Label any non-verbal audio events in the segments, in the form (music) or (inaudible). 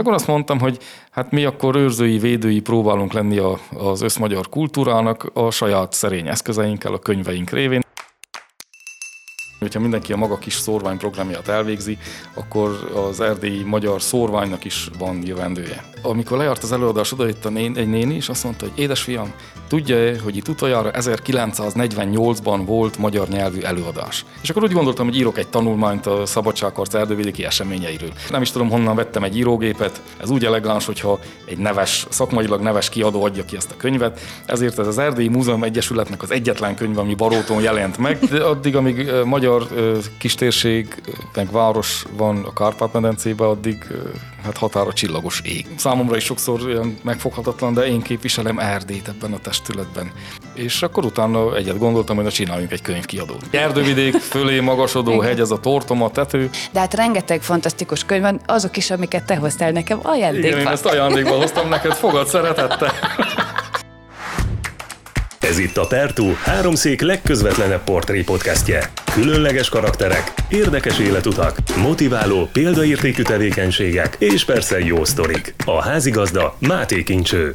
akkor azt mondtam, hogy hát mi akkor őrzői, védői próbálunk lenni a, az összmagyar kultúrának a saját szerény eszközeinkkel, a könyveink révén. Hogyha mindenki a maga kis szórványprogramját elvégzi, akkor az erdélyi magyar szórványnak is van jövendője. Amikor lejárt az előadás, odajött a nén, egy néni, és azt mondta, hogy édesfiam, tudja-e, hogy itt utoljára 1948-ban volt magyar nyelvű előadás. És akkor úgy gondoltam, hogy írok egy tanulmányt a szabadságharc erdővidéki eseményeiről. Nem is tudom, honnan vettem egy írógépet. Ez úgy elegáns, hogyha egy neves, szakmailag neves kiadó adja ki ezt a könyvet. Ezért ez az Erdélyi Múzeum Egyesületnek az egyetlen könyv, ami Baróton jelent meg. De addig, amíg magyar kistérség, meg város van a Kárpát-medencében, addig hát határa csillagos ég. Számomra is sokszor olyan megfoghatatlan, de én képviselem Erdélyt ebben a testületben. És akkor utána egyet gondoltam, hogy na csináljunk egy könyvkiadót. Erdővidék, fölé magasodó hegy, ez a tortoma, tető. De hát rengeteg fantasztikus könyv van, azok is, amiket te hoztál nekem ajándékba. Igen, én ezt ajándékba hoztam neked, fogad szeretettel. (laughs) Ez itt a Pertú, háromszék legközvetlenebb portré podcastje. Különleges karakterek, érdekes életutak, motiváló, példaértékű tevékenységek és persze jó sztorik. A házigazda Máté Kincső.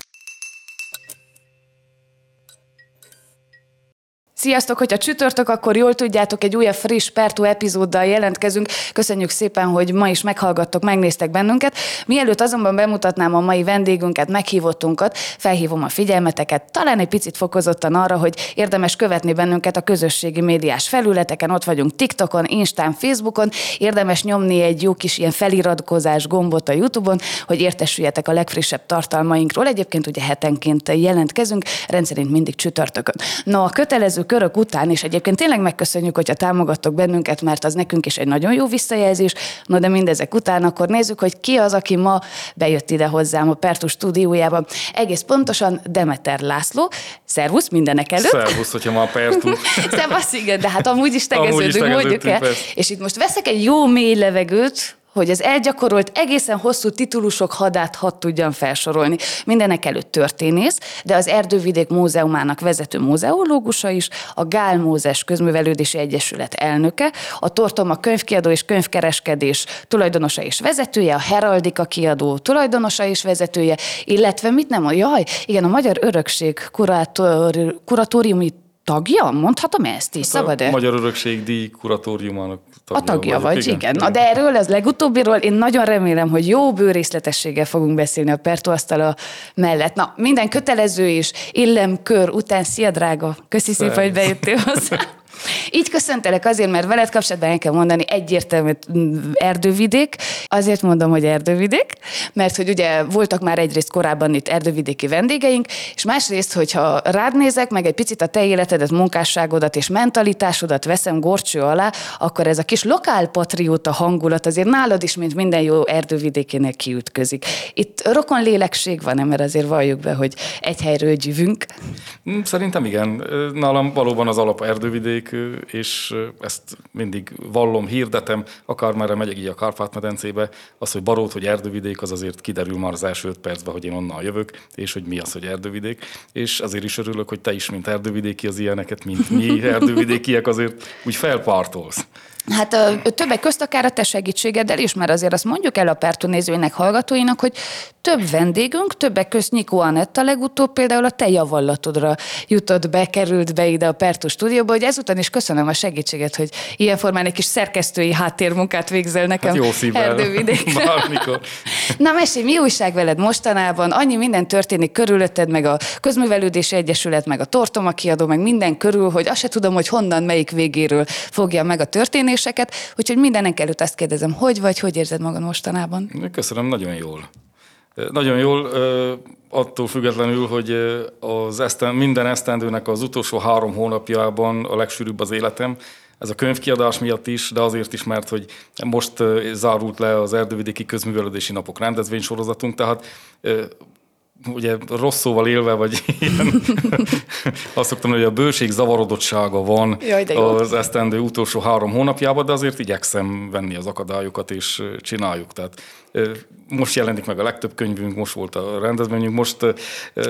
Sziasztok, hogyha csütörtök, akkor jól tudjátok, egy újabb friss Pertú epizóddal jelentkezünk. Köszönjük szépen, hogy ma is meghallgattok, megnéztek bennünket. Mielőtt azonban bemutatnám a mai vendégünket, meghívottunkat, felhívom a figyelmeteket, talán egy picit fokozottan arra, hogy érdemes követni bennünket a közösségi médiás felületeken, ott vagyunk TikTokon, Instán, Facebookon, érdemes nyomni egy jó kis ilyen feliratkozás gombot a YouTube-on, hogy értesüljetek a legfrissebb tartalmainkról. Egyébként ugye hetenként jelentkezünk, rendszerint mindig csütörtökön. No, a kötelező körök után, és egyébként tényleg megköszönjük, hogyha támogattok bennünket, mert az nekünk is egy nagyon jó visszajelzés. No, de mindezek után akkor nézzük, hogy ki az, aki ma bejött ide hozzám a Pertus stúdiójába. Egész pontosan Demeter László. Szervusz mindenek előtt. Szervusz, hogyha ma a Pertu. (laughs) Szervusz, igen, de hát amúgy is tegeződünk, mondjuk el. És itt most veszek egy jó mély levegőt, hogy az elgyakorolt egészen hosszú titulusok hadát hat tudjam felsorolni. Mindenek előtt történész, de az Erdővidék Múzeumának vezető múzeológusa is, a Gál Mózes Közművelődési Egyesület elnöke, a Tortoma könyvkiadó és könyvkereskedés tulajdonosa és vezetője, a Heraldika kiadó tulajdonosa és vezetője, illetve mit nem a jaj, igen, a Magyar Örökség kurator, kuratóriumi tagja? Mondhatom ezt is? Szabad A Magyar Örökség díj kuratóriumának tagja, a tagja vagy, vagy igen. igen. Na de erről, az legutóbbiról én nagyon remélem, hogy jó bőrészletességgel fogunk beszélni a Pertóasztala mellett. Na, minden kötelező és illemkör után, szia drága, köszi szépen, hogy bejöttél hozzá. (laughs) Így köszöntelek azért, mert veled kapcsolatban el kell mondani egyértelmű erdővidék. Azért mondom, hogy erdővidék, mert hogy ugye voltak már egyrészt korábban itt erdővidéki vendégeink, és másrészt, hogyha rád nézek, meg egy picit a te életedet, munkásságodat és mentalitásodat veszem gorcső alá, akkor ez a kis lokálpatrióta hangulat azért nálad is, mint minden jó erdővidékénél kiütközik. Itt rokon lélekség van, mert azért valljuk be, hogy egy helyről gyűvünk. Mm, szerintem igen. Nálam valóban az alap erdővidék, és ezt mindig vallom, hirdetem, akár merre megyek így a Kárpát-medencébe, az, hogy barót, hogy erdővidék, az azért kiderül már az első öt percben, hogy én onnan jövök, és hogy mi az, hogy erdővidék. És azért is örülök, hogy te is, mint erdővidéki, az ilyeneket, mint mi (laughs) erdővidékiek azért úgy felpartolsz. Hát többek közt akár a te segítségeddel is, mert azért azt mondjuk el a Pertu nézőinek, hallgatóinak, hogy több vendégünk, többek közt Nikó Anetta legutóbb például a te javallatodra jutott be, került be ide a Pertu stúdióba, hogy ezután is köszönöm a segítséget, hogy ilyen formán egy kis szerkesztői háttérmunkát végzel nekem hát jó szívvel. (laughs) Na mesélj, mi újság veled mostanában? Annyi minden történik körülötted, meg a Közművelődési Egyesület, meg a Tortoma kiadó, meg minden körül, hogy azt se tudom, hogy honnan, melyik végéről fogja meg a történés kérdéseket, úgyhogy mindenek előtt ezt kérdezem, hogy vagy, hogy érzed magad mostanában? Köszönöm, nagyon jól. Nagyon jól, attól függetlenül, hogy az eszten, minden esztendőnek az utolsó három hónapjában a legsűrűbb az életem, ez a könyvkiadás miatt is, de azért is, mert hogy most zárult le az Erdővidéki Közművelődési Napok rendezvénysorozatunk, tehát ugye rossz szóval élve, vagy ilyen, (laughs) azt szoktam, hogy a bőség zavarodottsága van Jaj, az esztendő utolsó három hónapjában, de azért igyekszem venni az akadályokat, és csináljuk. Tehát most jelenik meg a legtöbb könyvünk, most volt a rendezvényünk, most...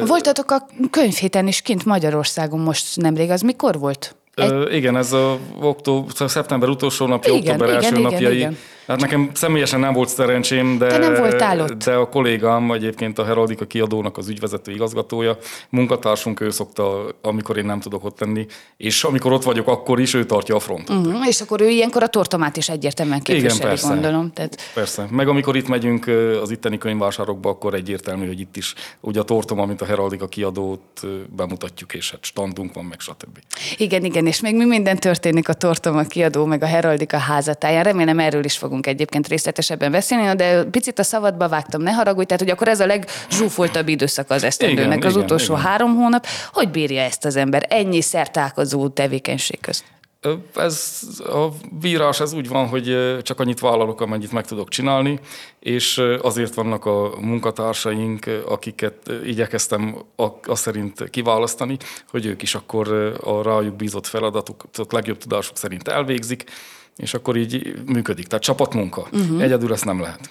Voltatok a könyvhéten is kint Magyarországon most nemrég, az mikor volt? Egy... igen, ez a október, szeptember utolsó napja, igen, október igen, első igen, napjai. Igen Hát nekem személyesen nem volt szerencsém, de, Te nem voltál ott? de a kollégám egyébként a Heraldika kiadónak az ügyvezető igazgatója, munkatársunk, ő szokta, amikor én nem tudok ott lenni, és amikor ott vagyok, akkor is ő tartja a frontot. Uh-huh. És akkor ő ilyenkor a tortomát is egyértelműen képviseli, Igen, persze. gondolom. Tehát... Persze. Meg amikor itt megyünk az itteni könyvvásárokba, akkor egyértelmű, hogy itt is ugye a Tortoma, mint a Heraldika kiadót bemutatjuk, és hát standunk van, meg stb. Igen, igen, és még mi minden történik a Tortoma kiadó, meg a Heraldika házatáján. Remélem erről is fogunk egyébként részletesebben beszélni, de picit a szabadba vágtam, ne haragudj, tehát hogy akkor ez a legzsúfoltabb időszak az esztendőnek, Igen, az igen, utolsó igen. három hónap. Hogy bírja ezt az ember ennyi szertálkozó tevékenység közt? Ez a bírás, ez úgy van, hogy csak annyit vállalok, amennyit meg tudok csinálni, és azért vannak a munkatársaink, akiket igyekeztem a, a szerint kiválasztani, hogy ők is akkor a rájuk bízott feladatokat legjobb tudásuk szerint elvégzik, és akkor így működik. Tehát csapatmunka. Uh-huh. Egyedül ezt nem lehet.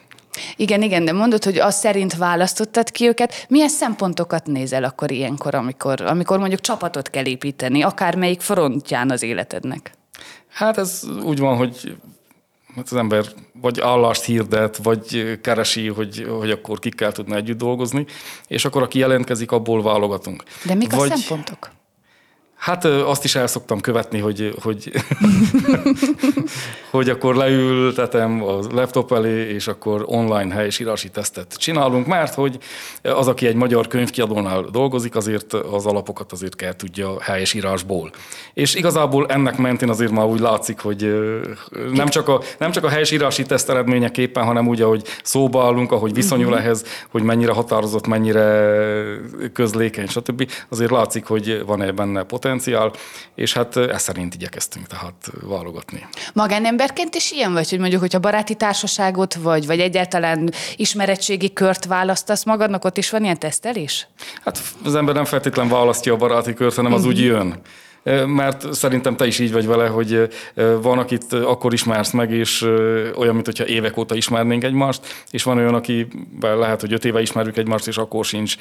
Igen, igen, de mondod, hogy azt szerint választottad ki őket. Milyen szempontokat nézel akkor ilyenkor, amikor, amikor mondjuk csapatot kell építeni, akármelyik frontján az életednek? Hát ez úgy van, hogy hát az ember vagy állást hirdet, vagy keresi, hogy, hogy akkor kikkel tudna együtt dolgozni, és akkor aki jelentkezik, abból válogatunk. De mik vagy, a szempontok? Hát azt is el szoktam követni, hogy, hogy, (laughs) hogy akkor leültetem a laptop elé, és akkor online helyesírási tesztet csinálunk, mert hogy az, aki egy magyar könyvkiadónál dolgozik, azért az alapokat azért kell tudja helyesírásból. És igazából ennek mentén azért már úgy látszik, hogy nem csak a, nem csak a helyesírási teszt eredményeképpen, hanem úgy, ahogy szóba állunk, ahogy viszonyul uh-huh. ehhez, hogy mennyire határozott, mennyire közlékeny, stb. Azért látszik, hogy van-e benne potenciál, és hát ez szerint igyekeztünk tehát válogatni. Magánemberként is ilyen vagy, hogy mondjuk, hogyha baráti társaságot vagy, vagy egyáltalán ismeretségi kört választasz magadnak, ott is van ilyen tesztelés? Hát az ember nem feltétlen választja a baráti kört, hanem az úgy jön. Mert szerintem te is így vagy vele, hogy van, akit akkor ismersz meg, és olyan, mint hogyha évek óta ismernénk egymást, és van olyan, aki lehet, hogy öt éve ismerjük egymást, és akkor sincs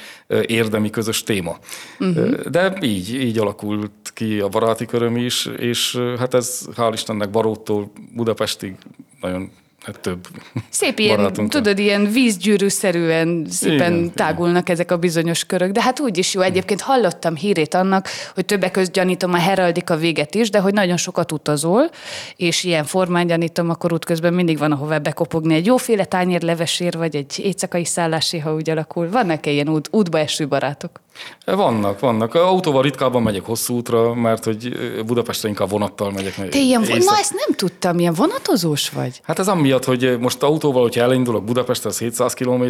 érdemi közös téma. Uh-huh. De így, így alakult ki a baráti köröm is, és hát ez hál' Istennek Baróttól Budapestig nagyon hát több Szép ilyen, tudod, ilyen vízgyűrűszerűen szépen Igen, tágulnak ezek a bizonyos körök. De hát úgy is jó. Egyébként hallottam hírét annak, hogy többek között gyanítom a heraldika véget is, de hogy nagyon sokat utazol, és ilyen formán gyanítom, akkor útközben mindig van ahová bekopogni egy jóféle tányér levesér, vagy egy éjszakai szállásé, ha úgy alakul. Vannak-e ilyen út, útba eső barátok? Vannak, vannak. Autóval ritkábban megyek hosszú útra, mert hogy Budapestre inkább vonattal megyek. Te ilyen, éjszak- na ezt nem tudtam, ilyen vonatozós vagy? Hát ez amiatt, hogy most autóval, hogyha elindulok Budapestre, az 700 km,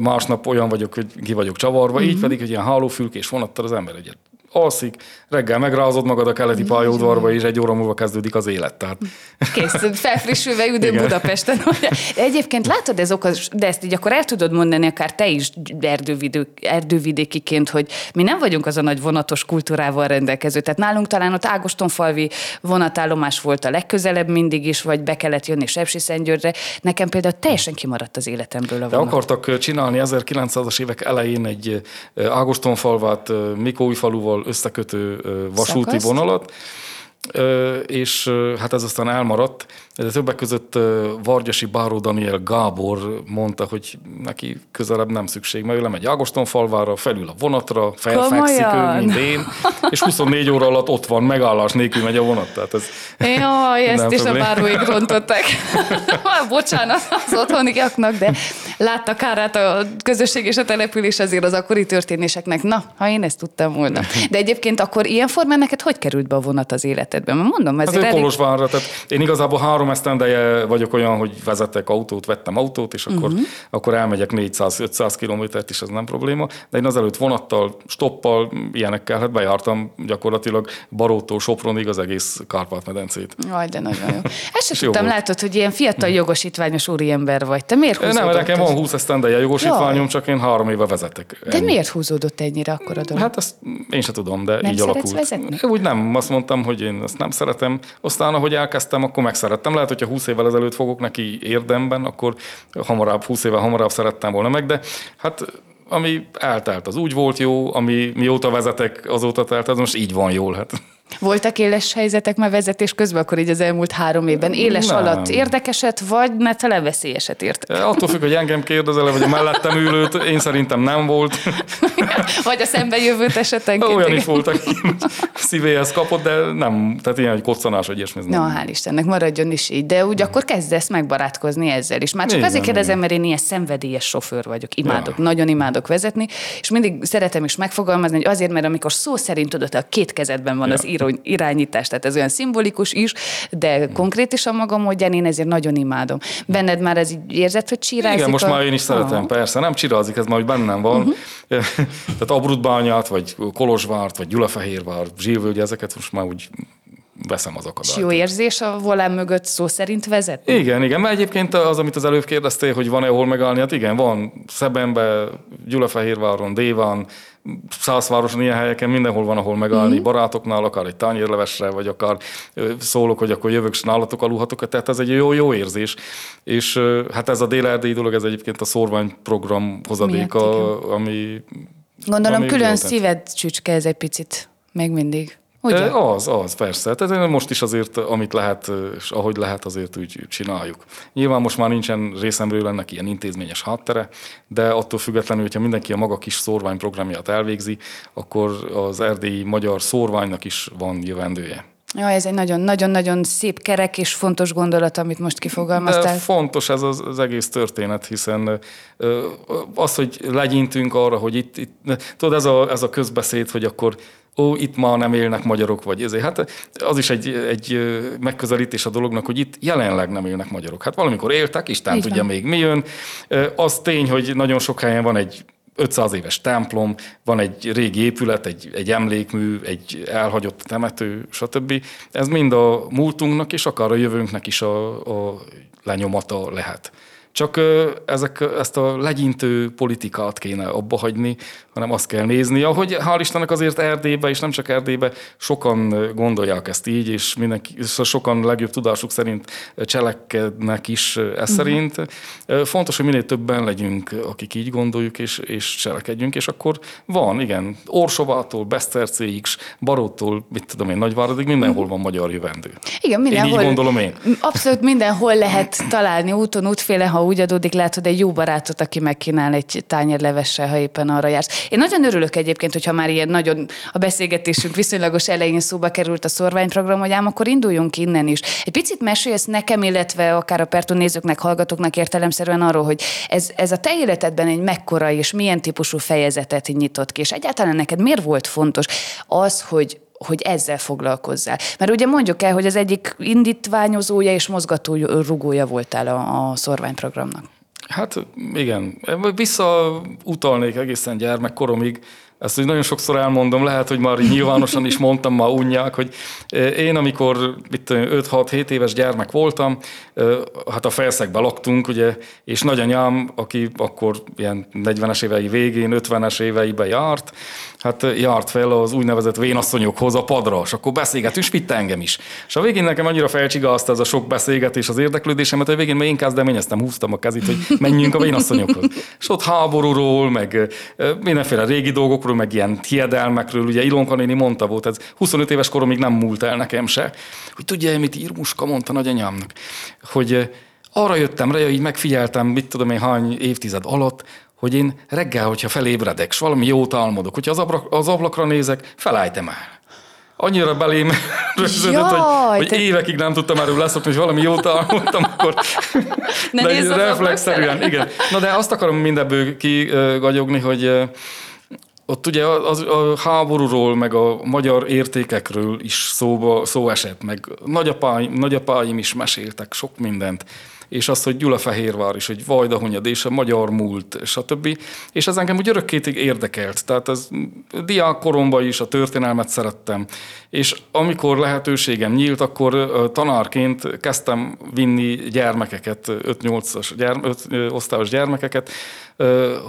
másnap olyan vagyok, hogy ki vagyok csavarva, Mhm. így pedig, hogy ilyen hálófülkés vonattal az ember egyet alszik, reggel megrázod magad a keleti pályaudvarba, és egy óra múlva kezdődik az élet. Tehát Kész, felfrissülve üdő Budapesten. De egyébként látod, ez okos, de ezt így akkor el tudod mondani, akár te is erdővidő, erdővidékiként, hogy mi nem vagyunk az a nagy vonatos kultúrával rendelkező. Tehát nálunk talán ott Ágostonfalvi vonatállomás volt a legközelebb mindig is, vagy be kellett jönni Sepsiszentgyörgyre. Nekem például teljesen kimaradt az életemből a De vonat. akartak csinálni 1900-as évek elején egy Ágostonfalvát ö, Összekötő vasúti Szakaszt? vonalat, és hát ez aztán elmaradt. De többek között Vargyasi Báró Daniel Gábor mondta, hogy neki közelebb nem szükség, mert ő lemegy Ágostonfalvára, felül a vonatra, felfekszik ő, mint én, és 24 óra alatt ott van, megállás nélkül megy a vonat. Tehát ez Jaj, ezt is a probléma. báróig rontották. (laughs) Bocsánat az otthoniaknak, de látta kárát a közösség és a település azért az akkori történéseknek. Na, ha én ezt tudtam volna. De egyébként akkor ilyen formán neked hogy került be a vonat az életedben? Mert mondom, Hát ezért ő elég... Kolozsvárra, tehát én igazából három esztendeje vagyok olyan, hogy vezetek autót, vettem autót, és akkor, Mhm. uh-huh. akkor elmegyek 400-500 kilométert is, ez nem probléma. De én azelőtt vonattal, stoppal, ilyenekkel, hát bejártam gyakorlatilag Barótól Sopronig az egész Kárpát-medencét. Jaj, de nagyon jó. Ezt sem tudtam, látod, hogy ilyen fiatal jogosítványos úriember vagy. Te miért Nem, nekem van 20 esztendeje jogosítványom, csak én három éve vezetek. De Ennyi. miért húzódott ennyire akkor a dolog? Hát ezt én sem tudom, de Nem így alakult. vezetni? Úgy nem, azt mondtam, hogy én ezt nem szeretem. Aztán, ahogy elkezdtem, akkor megszerettem. Lehet, hogyha 20 évvel ezelőtt fogok neki érdemben, akkor hamarabb, 20 évvel hamarabb szerettem volna meg, de hát ami eltelt, az úgy volt jó, ami mióta vezetek, azóta telt, az most így van jól. Hát. Voltak éles helyzetek már vezetés közben, akkor így az elmúlt három évben? Éles Nem. alatt érdekeset, vagy ne tele veszélyeset ért? Attól függ, hogy engem kérdezel, vagy a mellettem ülőt, én szerintem nem volt. (laughs) vagy a szembejövőt esetenként? Olyan is voltak, szívéhez kapott, de nem, tehát ilyen, hogy koccanás, vagy ilyesmi. Na, hál' Istennek, maradjon is így. De úgy akkor kezdesz megbarátkozni ezzel is. Már csak Igen, azért kérdezem, igen. mert én ilyen szenvedélyes sofőr vagyok. Imádok, Ja. nagyon imádok vezetni, és mindig szeretem is megfogalmazni, hogy azért, mert amikor szó szerint tudod, a két kezedben van Ja. az író, irányítás, tehát ez olyan szimbolikus is, de konkrét is a maga módján, én ezért nagyon imádom. Benned már ez így érzed, hogy csirázik? Igen, most a... már én is szeretem, Aha. persze. Nem csirázik, ez már hogy bennem van. Uh-huh. (laughs) Tehát Abrudbányát, vagy Kolozsvárt, vagy Gyulafehérvár, Zsírvölgy, ezeket most már úgy veszem az És akadályt. jó érzés a volán mögött szó szerint vezetni? Igen, igen, mert egyébként az, amit az előbb kérdeztél, hogy van-e hol megállni, hát igen, van Szebenbe, Gyulafehérváron, Déván, Szászvároson, ilyen helyeken, mindenhol van, ahol megállni, mm. barátoknál, akár egy tányérlevesre, vagy akár szólok, hogy akkor jövök, és nálatok aludhatok, tehát ez egy jó, jó érzés. És hát ez a dél dolog, ez egyébként a szorványprogram hozadéka, Miatt, ami... Gondolom ami külön szíved csücske ez egy picit, még mindig. Ugye? Az, az, persze. Tehát most is azért, amit lehet, és ahogy lehet, azért úgy csináljuk. Nyilván most már nincsen részemről ennek ilyen intézményes háttere, de attól függetlenül, hogyha mindenki a maga kis szórványprogramját elvégzi, akkor az erdélyi magyar szórványnak is van jövendője. Ja, ez egy nagyon-nagyon szép kerek és fontos gondolat, amit most De kifogalmaztál. fontos ez az, az egész történet, hiszen az, hogy legyintünk arra, hogy itt, itt tudod, ez a, ez a közbeszéd, hogy akkor ó, itt ma nem élnek magyarok, vagy ezért. Hát az is egy, egy megközelítés a dolognak, hogy itt jelenleg nem élnek magyarok. Hát valamikor éltek, Isten Így tudja van. még mi jön. Az tény, hogy nagyon sok helyen van egy 500 éves templom, van egy régi épület, egy, egy emlékmű, egy elhagyott temető, stb. Ez mind a múltunknak és akár a jövőnknek is a, a lenyomata lehet. Csak ezek, ezt a legyintő politikát kéne abba hagyni, hanem azt kell nézni, ahogy hál' Istennek azért Erdélybe, és nem csak Erdélybe, sokan gondolják ezt így, és, mindenki, és sokan legjobb tudásuk szerint cselekednek is ez szerint. Ö, Fontos, hogy minél többen legyünk, akik így gondoljuk, és, és cselekedjünk, és akkor van, igen, Orsovától, Besztercéig, Baróttól, mit tudom én, Nagyváradig, mindenhol van magyar jövendő. Igen, Én mindenhol. így gondolom én. Abszolút mindenhol lehet találni úton, útféle, ha úgy adódik, látod egy jó barátot, aki megkínál egy tányér levessel, ha éppen arra jársz. Én nagyon örülök egyébként, hogyha már ilyen nagyon a beszélgetésünk viszonylagos elején szóba került a szorványprogram, hogy ám akkor induljunk innen is. Egy picit mesélsz nekem, illetve akár a Pertú nézőknek, hallgatóknak értelemszerűen arról, hogy ez, ez a te életedben egy mekkora és milyen típusú fejezetet nyitott ki, és egyáltalán neked miért volt fontos az, hogy hogy ezzel foglalkozzál. Mert ugye mondjuk el, hogy az egyik indítványozója és mozgatórugója voltál a, a szorványprogramnak. Hát igen, visszautalnék egészen gyermekkoromig, ezt úgy nagyon sokszor elmondom, lehet, hogy már nyilvánosan is mondtam, már unják, hogy én amikor 5-6-7 éves gyermek voltam, hát a felszegbe laktunk, ugye, és nagyanyám, aki akkor ilyen 40-es évei végén, 50-es éveiben járt, hát járt fel az úgynevezett vénasszonyokhoz a padra, és akkor beszélgetünk, és vitte engem is. És a végén nekem annyira felcsigázta ez a sok beszélgetés az érdeklődésemet, hogy a végén már én kezdeményeztem, húztam a kezét, hogy menjünk a vénasszonyokhoz. És ott háborúról, meg mindenféle régi dolgokról, meg ilyen hiedelmekről, ugye Ilonka néni mondta volt, ez 25 éves koromig nem múlt el nekem se, hogy tudja, mit Irmuska mondta nagyanyámnak, hogy arra jöttem rá, így megfigyeltem, mit tudom én hány évtized alatt, hogy én reggel, hogyha felébredek, és valami jót álmodok, hogyha az, abra, az ablakra nézek, felálltam el. Annyira belém (laughs) rögződött, Jaj, hogy, hogy te- évekig nem tudtam erről leszokni, hogy valami jót álmodtam, akkor Ne de reflexzerűen, ablak igen. Na de azt akarom mindebből kigagyogni, hogy ott ugye az, a háborúról, meg a magyar értékekről is szóba, szó esett, meg nagyapáim, nagyapáim is meséltek sok mindent, és azt, hogy Gyulafehérvár is, hogy Vajdahunyad és a magyar múlt, stb. És ez engem úgy örökkétig érdekelt. Tehát ez diákkoromban is a történelmet szerettem. És amikor lehetőségem nyílt, akkor tanárként kezdtem vinni gyermekeket, 5-8-as gyerm, 5 osztályos gyermekeket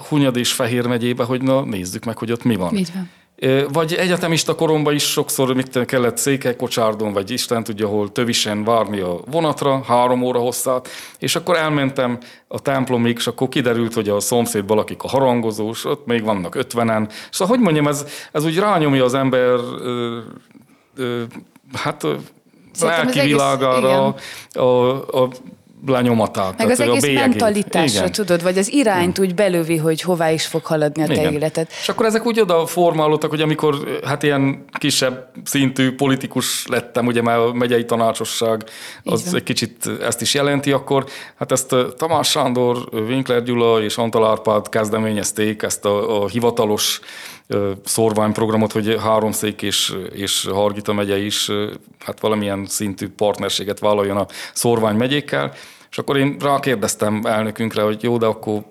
Hunyad és Fehér megyébe, hogy na nézzük meg, hogy ott mi van. Így van. Ö, Vagy egyetemista koromban is sokszor mit kellett Székelykocsárdon, vagy Isten tudja hol, tövisen várni a vonatra, három óra hosszát, és akkor elmentem a templomig, és akkor kiderült, hogy a szomszédban lakik a harangozós, ott még vannak ötvenen. Szóval, hogy mondjam, ez, ez úgy rányomja az ember ö, hát lelki világára, a, a lenyomatát. Meg az egész mentalitásra, Igen. tudod, vagy az irányt úgy belövi, hogy hová is fog haladni a te Igen. életed. És akkor ezek úgy oda formálódtak, hogy amikor hát ilyen kisebb szintű politikus lettem, ugye már a megyei tanácsosság az egy kicsit ezt is jelenti, akkor hát ezt Tamás Sándor, Winkler Gyula és Antal Árpád kezdeményezték, ezt a, a hivatalos szorványprogramot, hogy Háromszék és, és Hargita megye is hát valamilyen szintű partnerséget vállaljon a szorvány megyékkel, és akkor én rákérdeztem elnökünkre, hogy jó, de akkor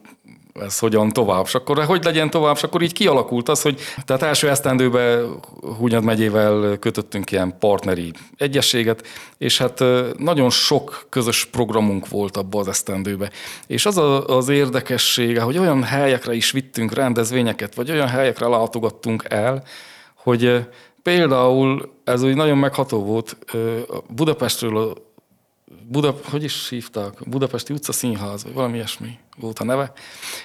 ez hogyan tovább. És akkor hogy legyen tovább, és akkor így kialakult az, hogy tehát első esztendőben Hunyad megyével kötöttünk ilyen partneri egyességet, és hát nagyon sok közös programunk volt abban az esztendőben. És az a, az érdekessége, hogy olyan helyekre is vittünk rendezvényeket, vagy olyan helyekre látogattunk el, hogy például ez úgy nagyon megható volt, Budapestről Buda, hogy is hívták? Budapesti utca színház, vagy valami ilyesmi volt a neve.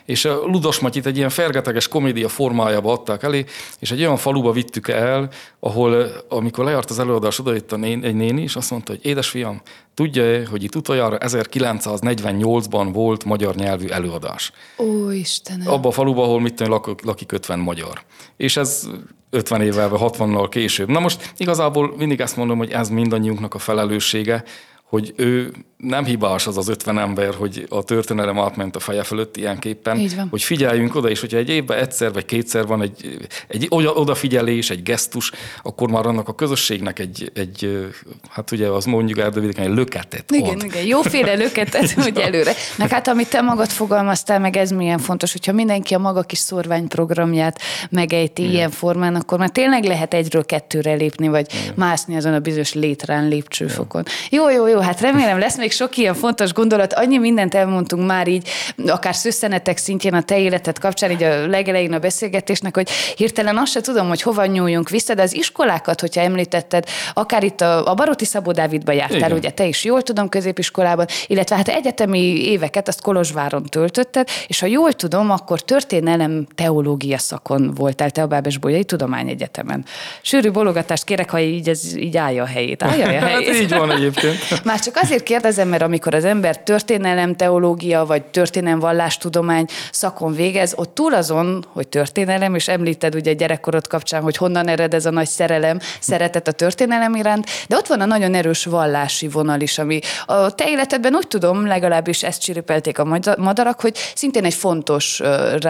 És a Ludas Matyit egy ilyen fergeteges komédia formájába adták elé, és egy olyan faluba vittük el, ahol amikor lejárt az előadás, oda itt a nén, egy néni, és azt mondta, hogy édesfiam, tudja hogy itt utoljára 1948-ban volt magyar nyelvű előadás. Ó, Istenem. Abba a faluba, ahol mit lakik, lakik 50 magyar. És ez 50 évvel, vagy 60-nal később. Na most igazából mindig ezt mondom, hogy ez mindannyiunknak a felelőssége, hogy ő nem hibás az az 50 ember, hogy a történelem átment a feje fölött ilyenképpen, hogy figyeljünk oda, és hogyha egy évben egyszer vagy kétszer van egy, egy odafigyelés, egy gesztus, akkor már annak a közösségnek egy, egy hát ugye az mondjuk erdővidéken egy löketet Igen, ad. igen, jóféle löketet, (laughs) hogy előre. Meg hát amit te magad fogalmaztál, meg ez milyen fontos, hogyha mindenki a maga kis szorványprogramját megejti igen. ilyen formán, akkor már tényleg lehet egyről kettőre lépni, vagy igen. mászni azon a bizonyos létrán, lépcsőfokon. Jó, jó, jó, hát remélem lesz még még sok ilyen fontos gondolat, annyi mindent elmondtunk már így, akár szösszenetek szintjén a te életed kapcsán, így a legelején a beszélgetésnek, hogy hirtelen azt se tudom, hogy hova nyúljunk vissza, de az iskolákat, hogyha említetted, akár itt a, a Baroti Szabó Dávidba jártál, Igen. ugye te is jól tudom középiskolában, illetve hát egyetemi éveket azt Kolozsváron töltötted, és ha jól tudom, akkor történelem teológia szakon voltál te a Bábes Bolyai Tudományegyetemen. Sűrű bologatást kérek, ha így, ez, így állja a helyét. Állja a (laughs) helyét. Hát így van egyébként. Már csak azért kérdez, kérdezem, mert amikor az ember történelem teológia vagy történelem vallástudomány szakon végez, ott túl azon, hogy történelem, és említed ugye gyerekkorod kapcsán, hogy honnan ered ez a nagy szerelem, szeretet a történelem iránt, de ott van a nagyon erős vallási vonal is, ami a te életedben úgy tudom, legalábbis ezt csiripelték a madarak, hogy szintén egy fontos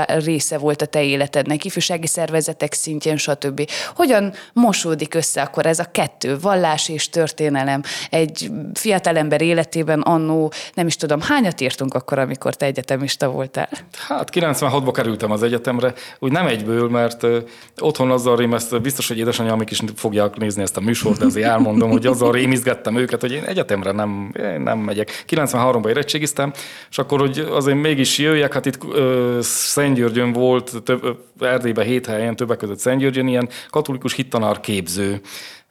része volt a te életednek, ifjúsági szervezetek szintjén, stb. Hogyan mosódik össze akkor ez a kettő, vallás és történelem egy fiatalember életében, annó, nem is tudom, hányat írtunk akkor, amikor te egyetemista voltál? Hát 96-ba kerültem az egyetemre, úgy nem egyből, mert otthon azzal rémeztem, biztos, hogy édesanyámik is fogják nézni ezt a műsort, de azért elmondom, hogy azzal rémizgettem őket, hogy én egyetemre nem, én nem megyek. 93-ban érettségiztem, és akkor, hogy azért mégis jöjjek, hát itt uh, Szentgyörgyön volt, több, Erdélyben hét helyen, többek között Szentgyörgyön ilyen katolikus hittanár képző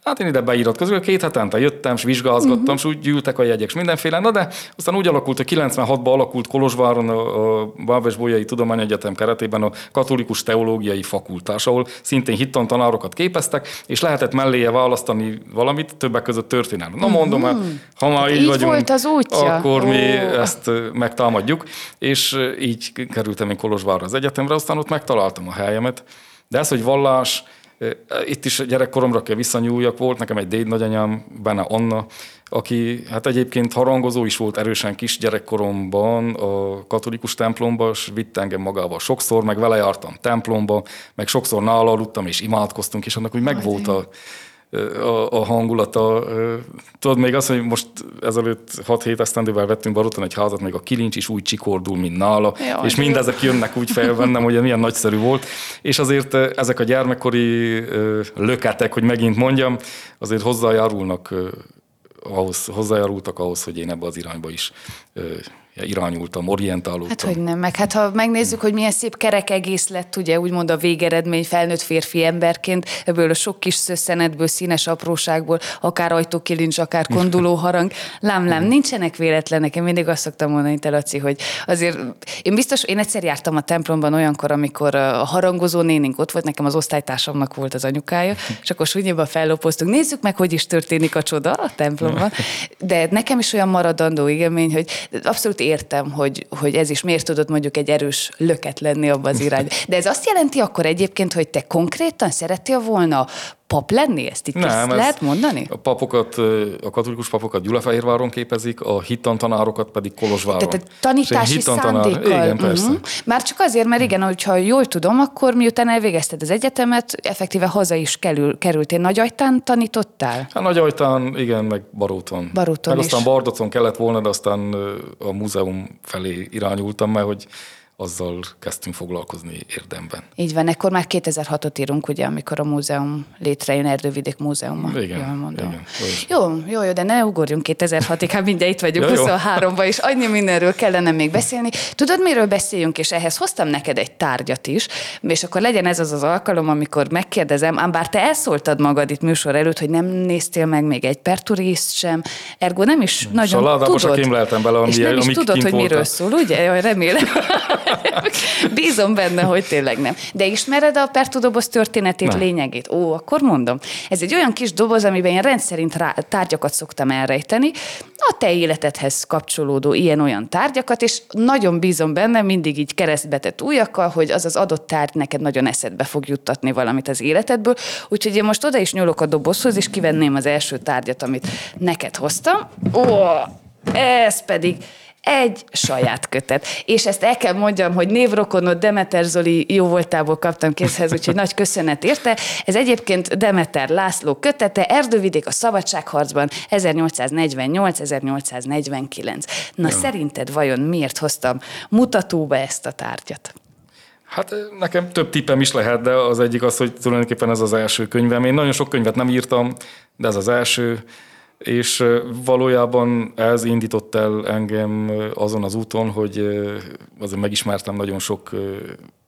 Hát én ide beiratkozom, két hetente jöttem, és vizsgázgattam, uh-huh. és úgy gyűltek a jegyek, és mindenféle. Na de aztán úgy alakult, hogy 96-ban alakult Kolozsváron a, a Bábes Bolyai Tudományegyetem keretében a katolikus teológiai fakultás, ahol szintén hittan tanárokat képeztek, és lehetett melléje választani valamit, többek között történelmet. Na mondom, uh-huh. ha már így, így vagyunk, volt az útja. akkor oh. mi ezt megtámadjuk, és így kerültem én Kolozsvárra az egyetemre, aztán ott megtaláltam a helyemet. De ez, hogy vallás, itt is gyerekkoromra kell visszanyúljak, volt nekem egy déd nagyanyám, Bene Anna, aki hát egyébként harangozó is volt erősen kis gyerekkoromban a katolikus templomba, és vitt engem magával sokszor, meg vele jártam templomba, meg sokszor nála aludtam, és imádkoztunk, és annak úgy megvolt a, a, a hangulata. Tudod, még az, hogy most ezelőtt 6-7 esztendővel vettünk Baruton egy házat, még a kilincs is úgy csikordul, mint nála, Jaj, és mindezek jönnek úgy fel bennem, hogy milyen nagyszerű volt. És azért ezek a gyermekkori löketek, hogy megint mondjam, azért hozzájárulnak ahhoz, hozzájárultak ahhoz, hogy én ebbe az irányba is irányultam, orientálódtam. Hát hogy nem, meg hát ha megnézzük, hogy milyen szép kerek egész lett, ugye úgymond a végeredmény felnőtt férfi emberként, ebből a sok kis szösszenetből, színes apróságból, akár ajtókilincs, akár konduló harang, lám, lám, nincsenek véletlenek. Én mindig azt szoktam mondani, te Laci, hogy azért én biztos, én egyszer jártam a templomban olyankor, amikor a harangozó nénink ott volt, nekem az osztálytársamnak volt az anyukája, és akkor súnyiba fellopoztunk. Nézzük meg, hogy is történik a csoda a templomban. (laughs) De nekem is olyan maradandó élmény, hogy abszolút értem, hogy, hogy ez is miért tudott mondjuk egy erős löket lenni abban az irányba. De ez azt jelenti akkor egyébként, hogy te konkrétan szerettél volna pap lenni? Ezt itt Nem, ezt lehet mondani? A papokat, a katolikus papokat Gyulafehérváron képezik, a hittantanárokat pedig Kolozsváron. Tehát a tanítási szándékkal. Igen, persze. Uh-huh. Már csak azért, mert igen, hogyha jól tudom, akkor miután elvégezted az egyetemet, effektíve haza is kerül, kerültél. Nagyajtán tanítottál? Hát Nagyajtán, igen, meg Baróton. Baróton meg aztán Bardocon kellett volna, de aztán a múzeum felé irányultam, mert hogy azzal kezdtünk foglalkozni érdemben. Így van, ekkor már 2006-ot írunk, ugye, amikor a múzeum létrejön, Erdővidék Múzeuma. Igen, jól mondom. igen. Jó, jó, jó, de ne ugorjunk 2006-ig, hát mindjárt itt vagyunk ja, 23-ban, és annyi mindenről kellene még beszélni. Tudod, miről beszéljünk, és ehhez hoztam neked egy tárgyat is, és akkor legyen ez az az alkalom, amikor megkérdezem, ám bár te elszóltad magad itt műsor előtt, hogy nem néztél meg még egy perturiszt sem, ergo nem is nagyon Saládába tudod. Csak bele, ami, és nem is tudod, hogy miről szól, ugye? Remélem. (laughs) Bízom benne, hogy tényleg nem. De ismered a pertudoboz történetét, nem. lényegét? Ó, akkor mondom. Ez egy olyan kis doboz, amiben én rendszerint rá, tárgyakat szoktam elrejteni, a te életedhez kapcsolódó ilyen-olyan tárgyakat, és nagyon bízom benne, mindig így keresztbetett újakkal, hogy az az adott tárgy neked nagyon eszedbe fog juttatni valamit az életedből. Úgyhogy én most oda is nyúlok a dobozhoz, és kivenném az első tárgyat, amit neked hoztam. Ó, ez pedig egy saját kötet. És ezt el kell mondjam, hogy névrokonod Demeter Zoli jó voltából kaptam készhez, úgyhogy nagy köszönet érte. Ez egyébként Demeter László kötete, Erdővidék a szabadságharcban 1848-1849. Na ja. szerinted vajon miért hoztam mutatóba ezt a tárgyat? Hát nekem több tippem is lehet, de az egyik az, hogy tulajdonképpen ez az első könyvem. Én nagyon sok könyvet nem írtam, de ez az első és valójában ez indított el engem azon az úton, hogy azért megismertem nagyon sok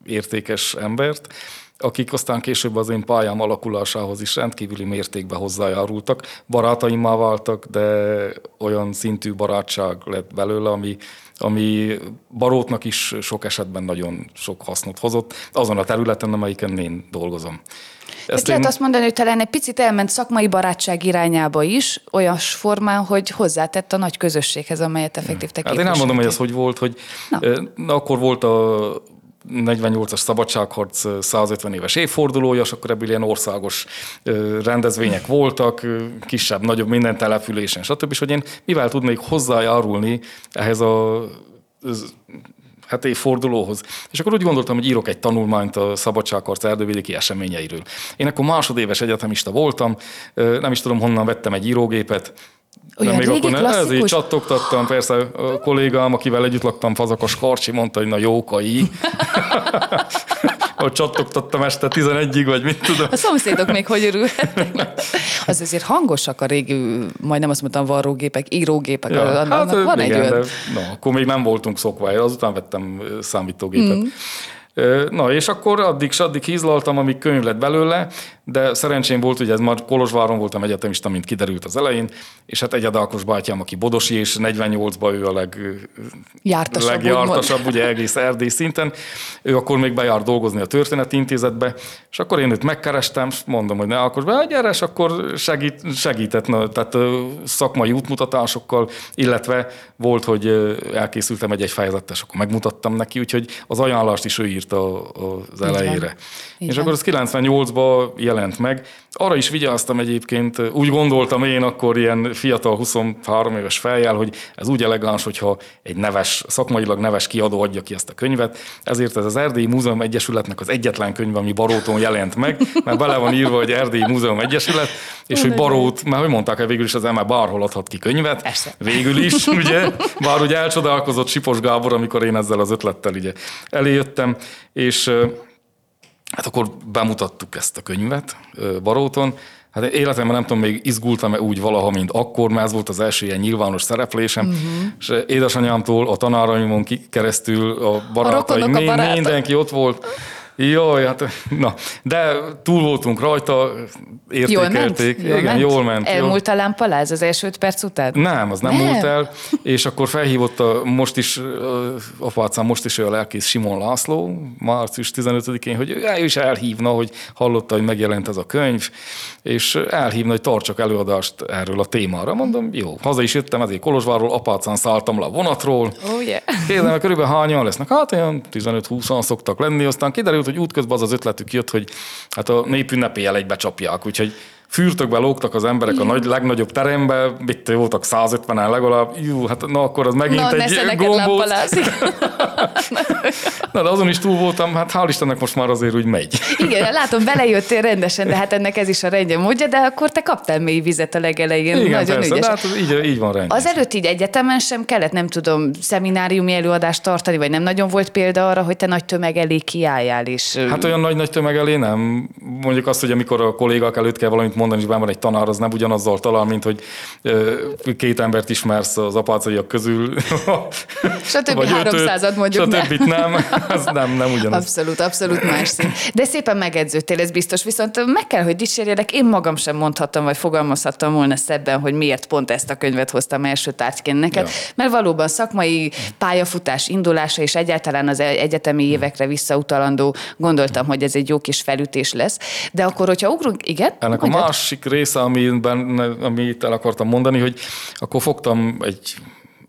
értékes embert, akik aztán később az én pályám alakulásához is rendkívüli mértékben hozzájárultak. Barátaimmal váltak, de olyan szintű barátság lett belőle, ami, ami barótnak is sok esetben nagyon sok hasznot hozott, azon a területen, amelyiken én dolgozom. Ezt én... lehet azt mondani, hogy talán egy picit elment szakmai barátság irányába is, olyas formán, hogy hozzátett a nagy közösséghez, amelyet effektív te hát én elmondom, hogy ez hogy volt, hogy Na. akkor volt a 48-as szabadságharc 150 éves évfordulója, és akkor ebből ilyen országos rendezvények voltak, kisebb, nagyobb, minden településen, stb. És hogy én mivel tudnék hozzájárulni ehhez a hát évfordulóhoz. És akkor úgy gondoltam, hogy írok egy tanulmányt a szabadságharc erdővidéki eseményeiről. Én akkor másodéves egyetemista voltam, nem is tudom honnan vettem egy írógépet, olyan de még régi akkor ez így csattogtattam, persze a kollégám, akivel együtt laktam, Fazakas Karcsi, mondta, hogy na jókai. (laughs) hogy csattogtattam este 11-ig, vagy mit tudom. A szomszédok még hogy örülhetnek. Az azért hangosak a régi, majdnem azt mondtam, varrógépek, írógépek. Ja, annak hát, van igen, egy olyan... de, no, akkor még nem voltunk szokva, azután vettem számítógépet. Mm. Na, és akkor addig addig hízlaltam, amíg könyv lett belőle, de szerencsém volt, hogy ez már Kolozsváron voltam egyetemista, mint kiderült az elején, és hát egyedalkos bátyám, aki Bodosi, és 48-ban ő a leg, Jártasabb, legjártasabb, ugye egész Erdély szinten. Ő akkor még bejár dolgozni a történeti intézetbe, és akkor én őt megkerestem, mondom, hogy ne alkos be, hát gyere, és akkor segít, segített, na, tehát szakmai útmutatásokkal, illetve volt, hogy elkészültem egy-egy fejezettel, és akkor megmutattam neki, úgyhogy az ajánlást is ő írta az elejére. És akkor az 98-ban jelent meg. Arra is vigyáztam egyébként, úgy gondoltam én akkor ilyen fiatal 23 éves fejjel, hogy ez úgy elegáns, hogyha egy neves, szakmailag neves kiadó adja ki ezt a könyvet. Ezért ez az Erdélyi Múzeum Egyesületnek az egyetlen könyv, ami Baróton jelent meg, mert bele van írva, hogy Erdélyi Múzeum Egyesület, és hogy Barót, mert hogy mondták el végül is az ember bárhol adhat ki könyvet. Persze. Végül is, ugye, bár ugye elcsodálkozott Sipos Gábor, amikor én ezzel az ötlettel ugye eléjöttem, és Hát akkor bemutattuk ezt a könyvet Baróton, Hát életemben nem tudom, még izgultam-e úgy valaha, mint akkor, mert ez volt az első ilyen nyilvános szereplésem, uh-huh. és édesanyámtól, a tanáraimon keresztül, a barátaim, a mi- barátok. mindenki ott volt. Jaj, hát na, de túl voltunk rajta, Jól ment? értékelték. Igen, jól ment. jól. Elmúlt a lámpaláz az első öt perc után? Nem, az nem, Nem? múlt el, és akkor felhívott a, most is, apácám most is olyan lelkész Simon László, március 15-én, hogy ő is elhívna, hogy hallotta, hogy megjelent ez a könyv, és elhívna, hogy tartsak előadást erről a témára. Mondom, jó, haza is jöttem, ezért Kolozsvárról, apácán szálltam le a vonatról, Oh, yeah. Kérdem, körülbelül hányan lesznek? Hát olyan 15-20-an szoktak lenni, aztán kiderült, hogy útközben az az ötletük jött, hogy hát a népünnepéjel egybe csapják, úgyhogy fürtökbe lógtak az emberek a nagy, legnagyobb terembe, mit voltak 150-en legalább, jó, hát na akkor az megint Na, egy gombóc. (laughs) Na, de azon is túl voltam, hát hál' Istennek most már azért úgy megy. Igen, látom, belejöttél rendesen, de hát ennek ez is a rendje módja, de akkor te kaptál mély vizet a legelején. Igen, Nagyon persze, ügyes. de hát így, így van rendben. Az előtt így egyetemen sem kellett, nem tudom, szemináriumi előadást tartani, vagy nem nagyon volt példa arra, hogy te nagy tömeg elé kiálljál is. Hát olyan nagy-nagy tömeg elé nem. Mondjuk azt, hogy amikor a kollégák előtt kell valamit mondani, és van egy tanár, az nem ugyanazzal talál, mint hogy két embert ismersz az apácaiak közül. (laughs) Stb. Vagy ötöt, 300-at mondjuk. Stb. nem. (laughs) Ez nem, nem ugyanaz. Abszolút, abszolút más szín. De szépen megedződtél, ez biztos. Viszont meg kell, hogy dicsérjelek, én magam sem mondhattam, vagy fogalmazhattam volna szebben, hogy miért pont ezt a könyvet hoztam első tárgyként neked. Ja. Mert valóban szakmai pályafutás indulása és egyáltalán az egyetemi évekre visszautalandó gondoltam, hogy ez egy jó kis felütés lesz. De akkor, hogyha ugrunk, igen? Ennek a Mondjad. Másik része, amiben, amit el akartam mondani, hogy akkor fogtam egy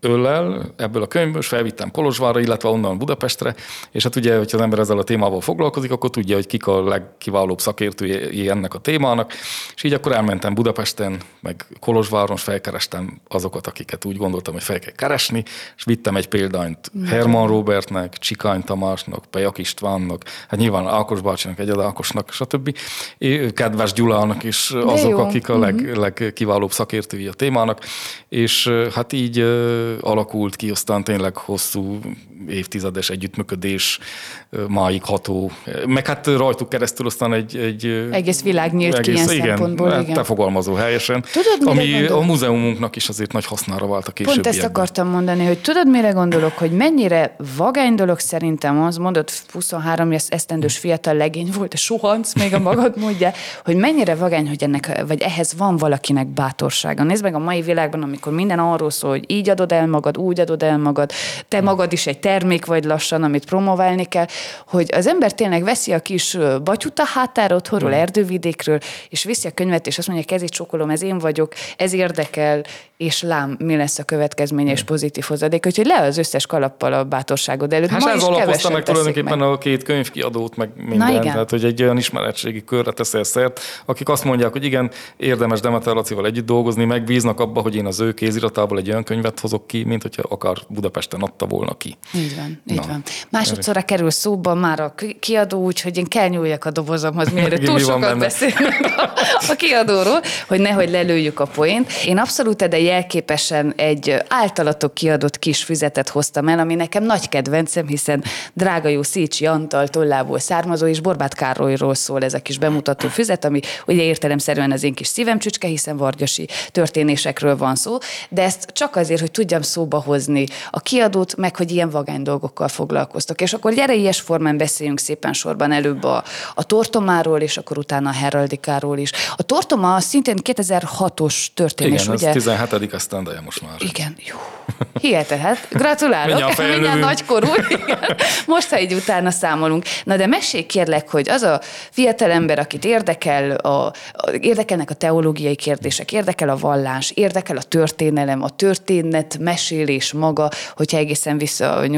öllel ebből a könyvből, és felvittem Kolozsvárra, illetve onnan Budapestre, és hát ugye, hogyha az ember ezzel a témával foglalkozik, akkor tudja, hogy kik a legkiválóbb szakértői ennek a témának, és így akkor elmentem Budapesten, meg Kolozsváron, és felkerestem azokat, akiket úgy gondoltam, hogy fel kell keresni, és vittem egy példányt Herman Robertnek, Csikány Tamásnak, Pejak Istvánnak, hát nyilván Ákos bácsinak, Egyed Ákosnak, stb. Kedves Gyulának is azok, akik a leg, legkiválóbb szakértői a témának, és hát így alakult ki aztán tényleg hosszú évtizedes együttműködés, máig ható, meg hát rajtuk keresztül aztán egy... egy Egész világ nyílt ki ilyen igen, szempontból, hát igen. Te fogalmazó helyesen. Tudod, ami gondolok? a múzeumunknak is azért nagy hasznára vált a Pont ezt későbbiekben. akartam mondani, hogy tudod, mire gondolok, hogy mennyire vagány dolog szerintem az, mondott 23 esztendős fiatal legény volt, a suhanc, még a magad mondja, hogy mennyire vagány, hogy ennek, vagy ehhez van valakinek bátorsága. Nézd meg a mai világban, amikor minden arról szól, hogy így adod el magad, úgy adod el magad, te magad is egy termék vagy lassan, amit promoválni kell, hogy az ember tényleg veszi a kis ö, batyut a hátára otthonról, erdővidékről, és viszi a könyvet, és azt mondja, kezét csokolom, ez én vagyok, ez érdekel, és lám, mi lesz a következménye és pozitív hozadék. Úgyhogy le az összes kalappal a bátorságod előtt. Hát Ma ez alapozta meg tulajdonképpen meg. a két könyvkiadót, meg minden. igen. Tehát, hogy egy olyan ismeretségi körre teszel szert, akik azt mondják, hogy igen, érdemes Demeter Lacival együtt dolgozni, megbíznak abba, hogy én az ő kéziratából egy olyan könyvet hozok ki, mint hogyha akár Budapesten adta volna ki. Így van, így Na. van. Másodszorra kerül szóba már a ki- kiadó, úgyhogy én kell nyúljak a dobozomhoz, (laughs) mielőtt túl sokat beszélünk a, kiadóról, hogy nehogy lelőjük a poént. Én abszolút de jelképesen egy általatok kiadott kis füzetet hoztam el, ami nekem nagy kedvencem, hiszen drága jó Szécsi Antal tollából származó, és Borbát Károlyról szól ez a kis bemutató füzet, ami ugye értelemszerűen az én kis szívem csücske, hiszen vargyasi történésekről van szó, de ezt csak azért, hogy tudjam szóba hozni a kiadót, meg hogy ilyen vagány dolgokkal foglalkoztok. És akkor gyere ilyes formán beszéljünk szépen sorban előbb a, a tortomáról, és akkor utána a heraldikáról is. A tortoma szintén 2006-os történés, Igen, ugye? ez 17. esztendeje most már. Igen, jó. Hihetethet. Gratulálok. Mindjárt. Mindjárt nagykorú. Igen. Most, ha így utána számolunk. Na de mesélj kérlek, hogy az a fiatalember, akit érdekel a, a, érdekelnek a teológiai kérdések, érdekel a vallás, érdekel a történelem, a történet mesélés maga, hogyha egészen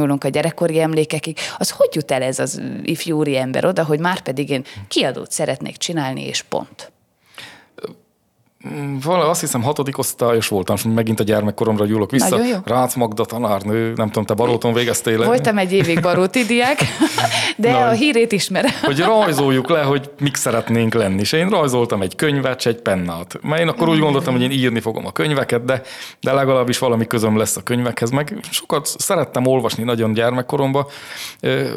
visszanyúlunk a gyerekkori emlékekig, az hogy jut el ez az ifjúri ember oda, hogy már pedig én kiadót szeretnék csinálni, és pont. Vala, azt hiszem hatodik osztályos voltam, és megint a gyermekkoromra gyúlok vissza. Rácz Magda tanárnő, nem tudom, te Baróton végeztél le? Voltam egy évig baróti diák, de Na, a hírét ismerem. hogy rajzoljuk le, hogy mik szeretnénk lenni. És én rajzoltam egy könyvet, és egy pennát. Mert én akkor úgy gondoltam, hogy én írni fogom a könyveket, de, de legalábbis valami közöm lesz a könyvekhez. Meg sokat szerettem olvasni nagyon gyermekkoromban.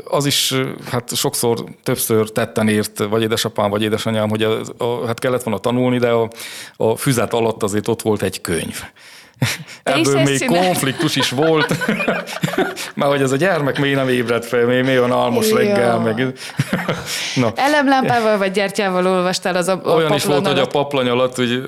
Az is, hát sokszor, többször tetten ért, vagy édesapám, vagy édesanyám, hogy a, a, hát kellett volna tanulni, de a, a füzet alatt azért ott volt egy könyv. Ebből még csináltad? konfliktus is volt, (laughs) mert hogy ez a gyermek még nem ébredt fel, még, még olyan almos Ja. reggel, meg... (laughs) Na, Elemlámpával vagy gyertyával olvastál az a, a olyan is paplan volt, hogy a alatt? paplany alatt úgy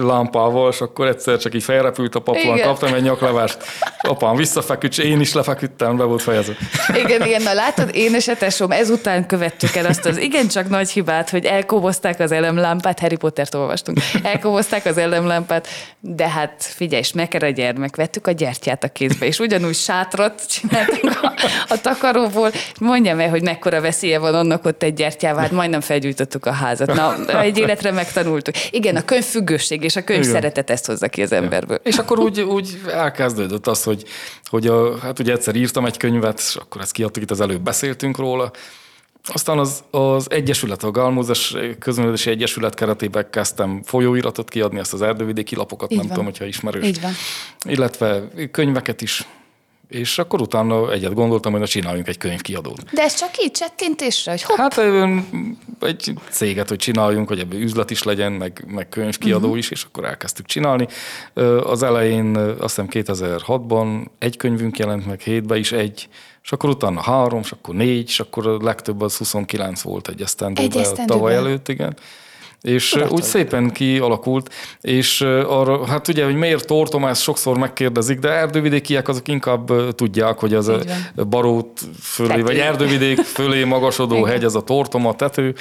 lámpával, és akkor egyszer csak így felrepült a paplan, Igen. kaptam egy nyaklevást, apám visszafeküdt, én is lefeküdtem, be volt fejezve. Igen, igen, na (laughs) látod, én és a tesóm ezután követtük el azt az igencsak nagy hibát, hogy elkobozták az elemlámpát, Harry Pottert olvastunk, elkobozták az elemlámpát, de hát figyelj, smeker a gyermek, vettük a gyertyát a kézbe, és ugyanúgy sátrat csináltunk a, a takaróból. Mondjam el, hogy mekkora veszélye van annak ott egy gyertyával, hát majdnem felgyújtottuk a házat. Na, egy életre megtanultuk. Igen, a könyvfüggőség és a könyv Igen. szeretet ezt hozza ki az emberből. És akkor úgy, úgy elkezdődött az, hogy, hogy a, hát ugye egyszer írtam egy könyvet, és akkor ezt kiadtuk, itt az előbb beszéltünk róla, aztán az, az Egyesület, a Galmózes Közművelési Egyesület keretében kezdtem folyóiratot kiadni, ezt az erdővidéki lapokat, Így nem van. tudom, hogyha ismerős. Így van. Illetve könyveket is. És akkor utána egyet gondoltam, hogy na csináljunk egy könyvkiadót. De ez csak így csettintésre, hogy hopp, Hát egy céget, hogy csináljunk, hogy ebből üzlet is legyen, meg, meg könyvkiadó uh-huh. is, és akkor elkezdtük csinálni. Az elején azt hiszem 2006-ban egy könyvünk jelent meg, hétben is egy, és akkor utána három, és akkor négy, és akkor a legtöbb az 29 volt egy esztendőben, tavaly előtt, igen. És ö, úgy szépen kialakult, és arra, hát ugye, hogy miért tortom, ezt sokszor megkérdezik, de erdővidékiek azok inkább tudják, hogy az a barót fölé, Tető. vagy erdővidék fölé magasodó hegy, az a tortoma, tető,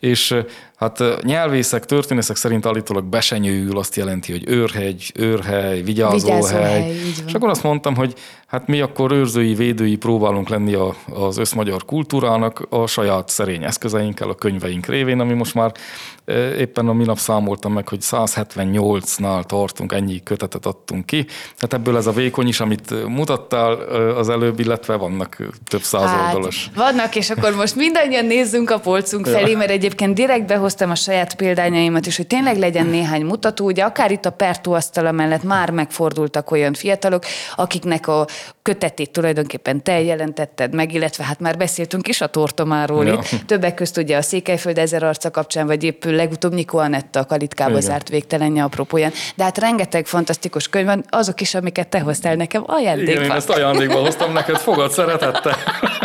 és hát nyelvészek, történészek szerint állítólag besenyőül azt jelenti, hogy őrhegy, őrhely, vigyázóhely. Vigyázóhely. És akkor azt mondtam, hogy hát mi akkor őrzői, védői próbálunk lenni a, az összmagyar kultúrának a saját szerény eszközeinkkel, a könyveink révén, ami most már ö, éppen a minap számoltam meg, hogy 178-nál tartunk, ennyi kötetet adtunk ki. Hát ebből ez a vékony is, amit mutattál ö, az előbb, illetve vannak több száz oldalas. Hát, vannak, és akkor most mindannyian nézzünk a polcunk felé, mert egyébként direkt behoztam a saját példányaimat is, hogy tényleg legyen néhány mutató. Ugye akár itt a Pertó asztala mellett már megfordultak olyan fiatalok, akiknek a kötetét tulajdonképpen te jelentetted meg, illetve hát már beszéltünk is a tortomáról Ja. itt. Többek közt ugye a Székelyföld ezer arca kapcsán, vagy épp legutóbb Nikó Anetta a Kalitkába Igen. zárt végtelenje apropóján. De hát rengeteg fantasztikus könyv van, azok is, amiket te hoztál nekem ajándékba. Igen, én ezt ajándékba hoztam neked, fogad szeretettel, (laughs)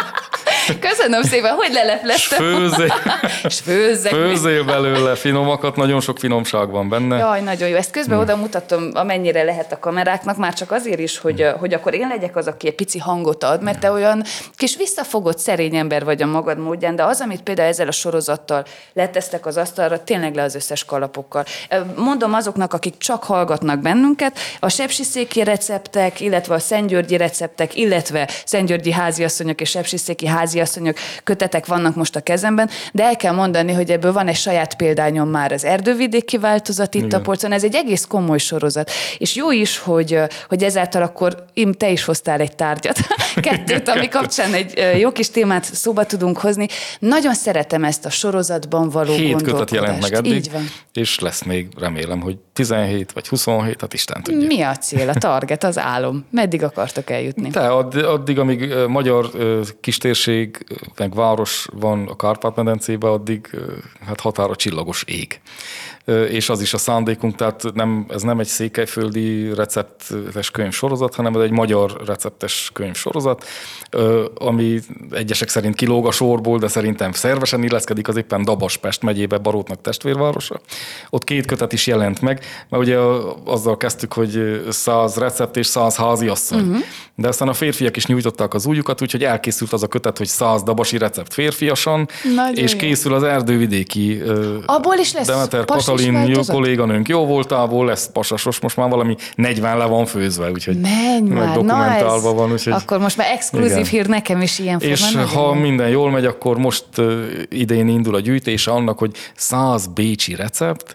Köszönöm szépen, hogy és leleplettem. főzé, (laughs) főzzek főzél belőle finomakat, nagyon sok finomság van benne. Jaj, nagyon jó. Ezt közben oda mutatom, amennyire lehet a kameráknak, már csak azért is, hogy, hogy akkor én legyek az, aki egy pici hangot ad, mert te olyan kis visszafogott, szerény ember vagy a magad módján, de az, amit például ezzel a sorozattal letesztek az asztalra, tényleg le az összes kalapokkal. Mondom azoknak, akik csak hallgatnak bennünket, a sepsiszéki receptek, illetve a szentgyörgyi receptek, illetve szentgyörgyi háziasszonyok és sepsiszéki háziasszonyok kötetek vannak most a kezemben, de el kell mondani, hogy ebből van egy saját példányom már az erdővidéki változat itt a polcon. Ez egy egész komoly sorozat. És jó is, hogy, hogy ezáltal akkor Im, te is hoztál egy tárgyat, (laughs) kettőt, ami kapcsán egy jó kis témát szóba tudunk hozni. Nagyon szeretem ezt a sorozatban való Hét gondolkodást. jelent meg eddig, Így van. és lesz még, remélem, hogy 17 vagy 27, hát Isten tudja. Mi a cél, a target, az álom? Meddig akartok eljutni? Te, add- addig, amíg magyar kistérség, ö, meg város van a Kárpát-medencében, addig hát határa csillagos ég. És az is a szándékunk, tehát nem, ez nem egy székelyföldi receptes könyvsorozat, hanem ez egy magyar receptes könyvsorozat, ami egyesek szerint kilóg a sorból, de szerintem szervesen illeszkedik az éppen Dabaspest megyébe, Barótnak testvérvárosa. Ott két kötet is jelent meg, mert ugye azzal kezdtük, hogy száz recept és száz háziasszony. Uh-huh. De aztán a férfiak is nyújtották az újukat, úgyhogy elkészült az a kötet, hogy száz dabasi recept férfiasan, Nagyon és jó. készül az erdővidéki Abból is lesz Demeter pasis Katalin jó kolléganőnk jó voltából lesz pasasos, most már valami 40 le van főzve, úgyhogy Menj már, dokumentálva van, úgyhogy... akkor most már exkluzív Igen. hír nekem is ilyen És formán. ha minden jól megy, akkor most idén indul a gyűjtése annak, hogy 100 bécsi recept,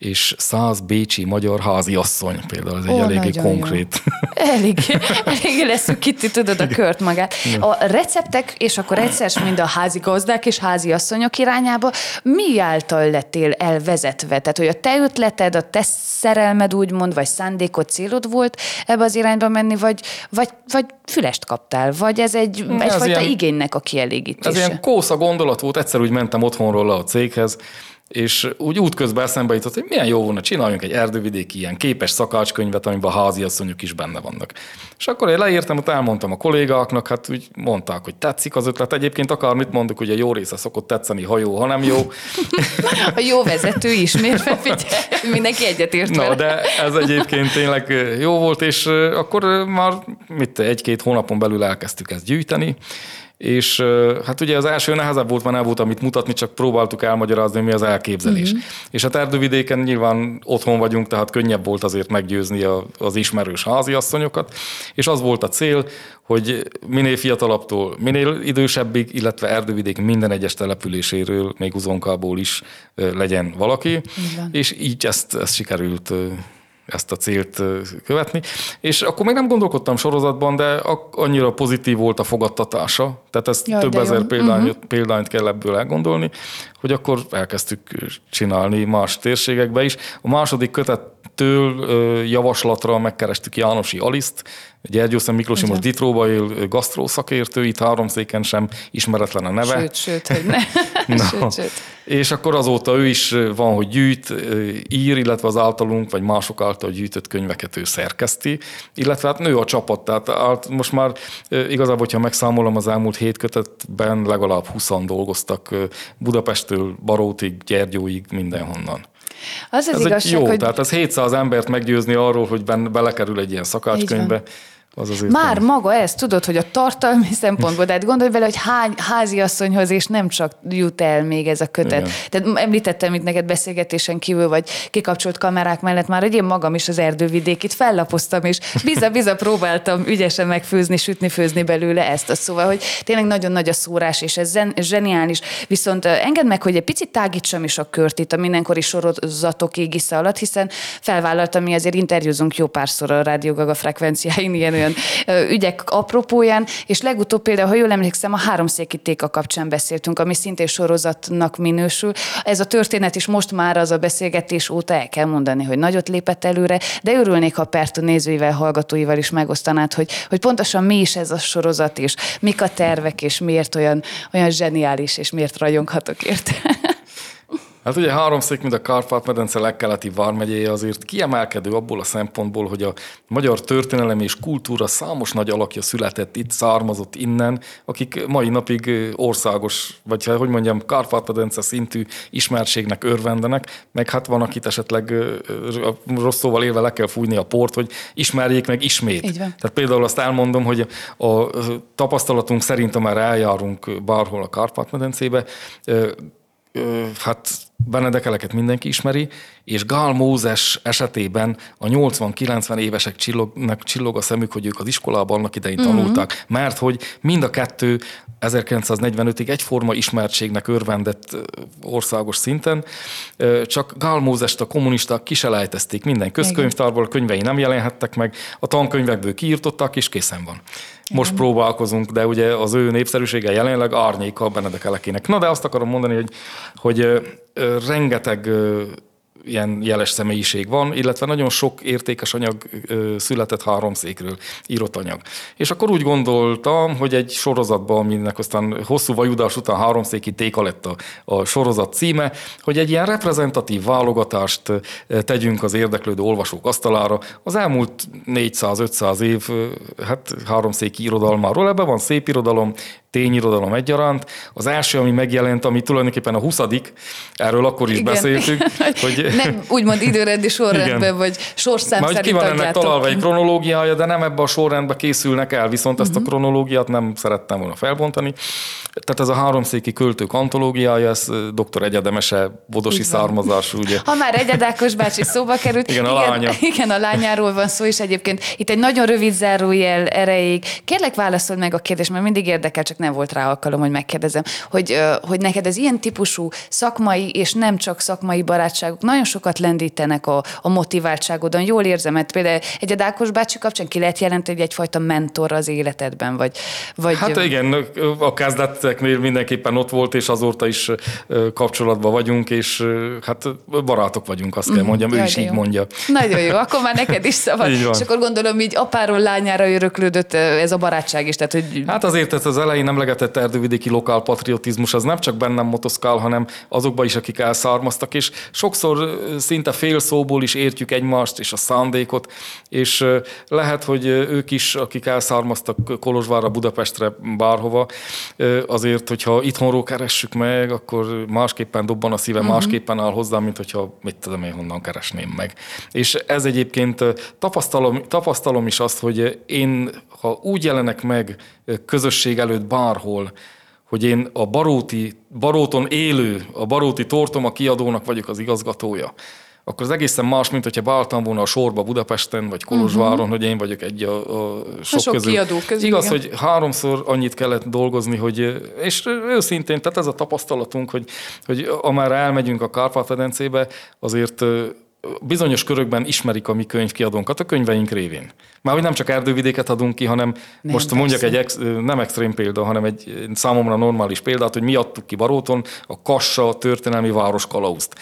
és száz bécsi magyar háziasszony például, ez egy Ó, eléggé nagyon jó. konkrét. (laughs) Elég, elég leszűkíti, tudod, a kört magát. A receptek, és akkor egyszer mind a házigazdák és házi asszonyok irányába, mi által lettél elvezetve? Tehát, hogy a te ötleted, a te szerelmed úgymond, vagy szándékod, célod volt ebbe az irányba menni, vagy, vagy, vagy fülest kaptál, vagy ez egy ez egyfajta ilyen- igénynek a Ez kielégítése? ilyen kósza gondolat volt, egyszer úgy mentem otthonról le a céghez, és úgy útközben eszembe jutott, hogy milyen jó volna, csináljunk egy erdővidéki ilyen képes szakácskönyvet, amiben a háziasszonyok is benne vannak. És akkor én leírtam, ott elmondtam a kollégáknak, hát úgy mondták, hogy tetszik az ötlet. Egyébként akármit mondok, ugye jó része szokott tetszeni, ha jó, ha nem jó. (laughs) A jó vezető ismér felfigyel, mindenki egyetért Na, vele. de ez egyébként tényleg jó volt, és akkor már mit, egy-két hónapon belül elkezdtük ezt gyűjteni, és hát ugye az első nehezebb volt, mert nem volt amit mutatni, csak próbáltuk elmagyarázni, mi az elképzelés. Mm-hmm. És hát erdővidéken nyilván otthon vagyunk, tehát könnyebb volt azért meggyőzni a, az ismerős háziasszonyokat, és az volt a cél, hogy minél fiatalabbtól, minél idősebbig, illetve erdővidék minden egyes településéről, még uzonkából is legyen valaki, és így ezt, ezt sikerült ezt a célt követni. És akkor még nem gondolkodtam sorozatban, de annyira pozitív volt a fogadtatása, tehát ezt Jaj, több ezer példányt, uh-huh. példányt kell ebből elgondolni, hogy akkor elkezdtük csinálni más térségekbe is. A második kötettől javaslatra megkerestük Jánosi Aliszt, Gyergyószem Miklósi most Ditróba él, ö, gasztró szakértő, itt háromszéken sem ismeretlen a neve. Sőt, sőt, hogy ne. (laughs) Na. Sőt, sőt. És akkor azóta ő is van, hogy gyűjt, ír, illetve az általunk, vagy mások által gyűjtött könyveket ő szerkeszti, illetve hát nő a csapat, tehát át- most már igazából, hogyha megszámolom az elmúlt hét kötetben, legalább 20 dolgoztak ö, Budapesttől, Barótig, Gyergyóig, mindenhonnan. Az az Ez igazság, egy jó, hogy tehát ez 700 embert meggyőzni arról, hogy benne belekerül egy ilyen szakácskönyvbe, az azért Már nem- maga ez, tudod, hogy a tartalmi (laughs) szempontból, de hát gondolj bele, hogy hány háziasszonyhoz, és nem csak jut el még ez a kötet. Igen. Tehát említettem itt neked beszélgetésen kívül, vagy kikapcsolt kamerák mellett már, hogy én magam is az erdővidékit fellapoztam, és biza-biza próbáltam ügyesen megfőzni, sütni, főzni belőle ezt. Azt szóval, hogy tényleg nagyon nagy a szórás, és ez zseniális. Viszont engedd meg, hogy egy picit tágítsam is a kört itt a mindenkori sorozatok égisze alatt, hiszen felvállaltam, mi azért interjúzunk jó párszor a Rádió Gaga frekvenciáin, ilyen olyan ö, ügyek apropóján, és legutóbb például, ha jól emlékszem, a háromszéki téka kapcsán beszéltünk, ami szintén sorozatnak minősül. Ez a történet is most már az a beszélgetés óta el kell mondani, hogy nagyot lépett előre, de örülnék, ha Pertu nézőivel, hallgatóival is megosztanád, hogy, hogy pontosan mi is ez a sorozat, és mik a tervek, és miért olyan, olyan zseniális, és miért rajonghatok érte. (laughs) Hát ugye háromszék, mint a Kárpát-medence legkeleti vármegyéje azért kiemelkedő abból a szempontból, hogy a magyar történelem és kultúra számos nagy alakja született itt, származott innen, akik mai napig országos, vagy hát, hogy mondjam, Kárpát-medence szintű ismertségnek örvendenek, meg hát van, akit esetleg rossz szóval élve le kell fújni a port, hogy ismerjék meg ismét. Így van. Tehát például azt elmondom, hogy a tapasztalatunk szerint, amár eljárunk bárhol a Kárpát-medencébe, ö, ö, hát Benedekeleket mindenki ismeri, és Gál Mózes esetében a 80-90 évesek csillognak, csillog a szemük, hogy ők az iskolában annak idején Mhm. tanultak, mert hogy mind a kettő 1945-ig egyforma ismertségnek örvendett országos szinten, csak Gál Mózest a kommunisták kiselejtezték minden közkönyvtárból, könyvei nem jelenhettek meg, a tankönyvekből kiírtották, és készen van. Most próbálkozunk, de ugye az ő népszerűsége jelenleg árnyéka a Benedek Elekének. Na, de azt akarom mondani, hogy, hogy rengeteg ilyen jeles személyiség van, illetve nagyon sok értékes anyag született háromszékről, írott anyag. És akkor úgy gondoltam, hogy egy sorozatban, aminek aztán hosszú vajudás után háromszéki téka lett a, a sorozat címe, hogy egy ilyen reprezentatív válogatást tegyünk az érdeklődő olvasók asztalára. Az elmúlt 400-500 év hát háromszéki irodalmáról, ebben van szép irodalom, tényirodalom egyaránt. Az első, ami megjelent, ami tulajdonképpen a 20 erről akkor is Igen. beszéltük, (laughs) hogy Nem úgymond időrendi (laughs) sorrendben, Igen. vagy sorszám Majd ki van ennek találva egy kronológiája, de nem ebbe a sorrendbe készülnek el, viszont ezt Mhm. a kronológiát nem szerettem volna felbontani. Tehát ez a háromszéki költők antológiája, ez dr. Egyedemese, bodosi származású, ugye. Ha már Egyedákos bácsi szóba került. Igen, a lánya. Igen, a lányáról van szó, és egyébként itt egy nagyon rövid zárójel erejéig. Kérlek válaszold meg a kérdést, mert mindig érdekel, csak nem volt rá alkalom, hogy megkérdezem, hogy, hogy neked az ilyen típusú szakmai, és nem csak szakmai barátságok nagyon sokat lendítenek a, a motiváltságodon. Jól érzem, mert például egy Adákos bácsi kapcsán ki lehet jelenteni, hogy egyfajta mentor az életedben, vagy... vagy Hát igen, a kezdeteknél mindenképpen ott volt, és azóta is kapcsolatban vagyunk, és hát barátok vagyunk, azt kell mhm. mondjam, Jaj, ő is így mondja. Nagyon jó, akkor már neked is (laughs) szabad. és akkor gondolom, így apáról lányára öröklődött ez a barátság is. Tehát, hogy... Hát azért ez az elején emlegetett erdővidéki lokál patriotizmus, az nem csak bennem motoszkál, hanem azokban is, akik elszármaztak, és sokszor szinte fél szóból is értjük egymást és a szándékot, és lehet, hogy ők is, akik elszármaztak Kolozsvárra, Budapestre, bárhova, azért, hogyha itthonról keressük meg, akkor másképpen dobban a szíve, uh-huh. másképpen áll hozzá, mint hogyha mit tudom én honnan keresném meg. És ez egyébként tapasztalom, tapasztalom is azt, hogy én, ha úgy jelenek meg közösség előtt bárhol, hogy én a baróti, baróton élő, a baróti tortoma kiadónak vagyok az igazgatója, akkor az egészen más, mint hogyha beálltam volna a sorba Budapesten, vagy Kolozsváron, uh-huh. hogy én vagyok egy a, a sok, a sok közül. Kiadó közül. Igaz, igen. hogy háromszor annyit kellett dolgozni, hogy, és őszintén, tehát ez a tapasztalatunk, hogy, hogy amára elmegyünk a Kárpát-medencébe, azért bizonyos körökben ismerik a mi könyvkiadónkat a könyveink révén. Már hogy nem csak erdővidéket adunk ki, hanem nem, most mondjak egy ex, nem extrém példa, hanem egy számomra normális példát, hogy mi adtuk ki Baróton a Kassa történelmi város kalauzt.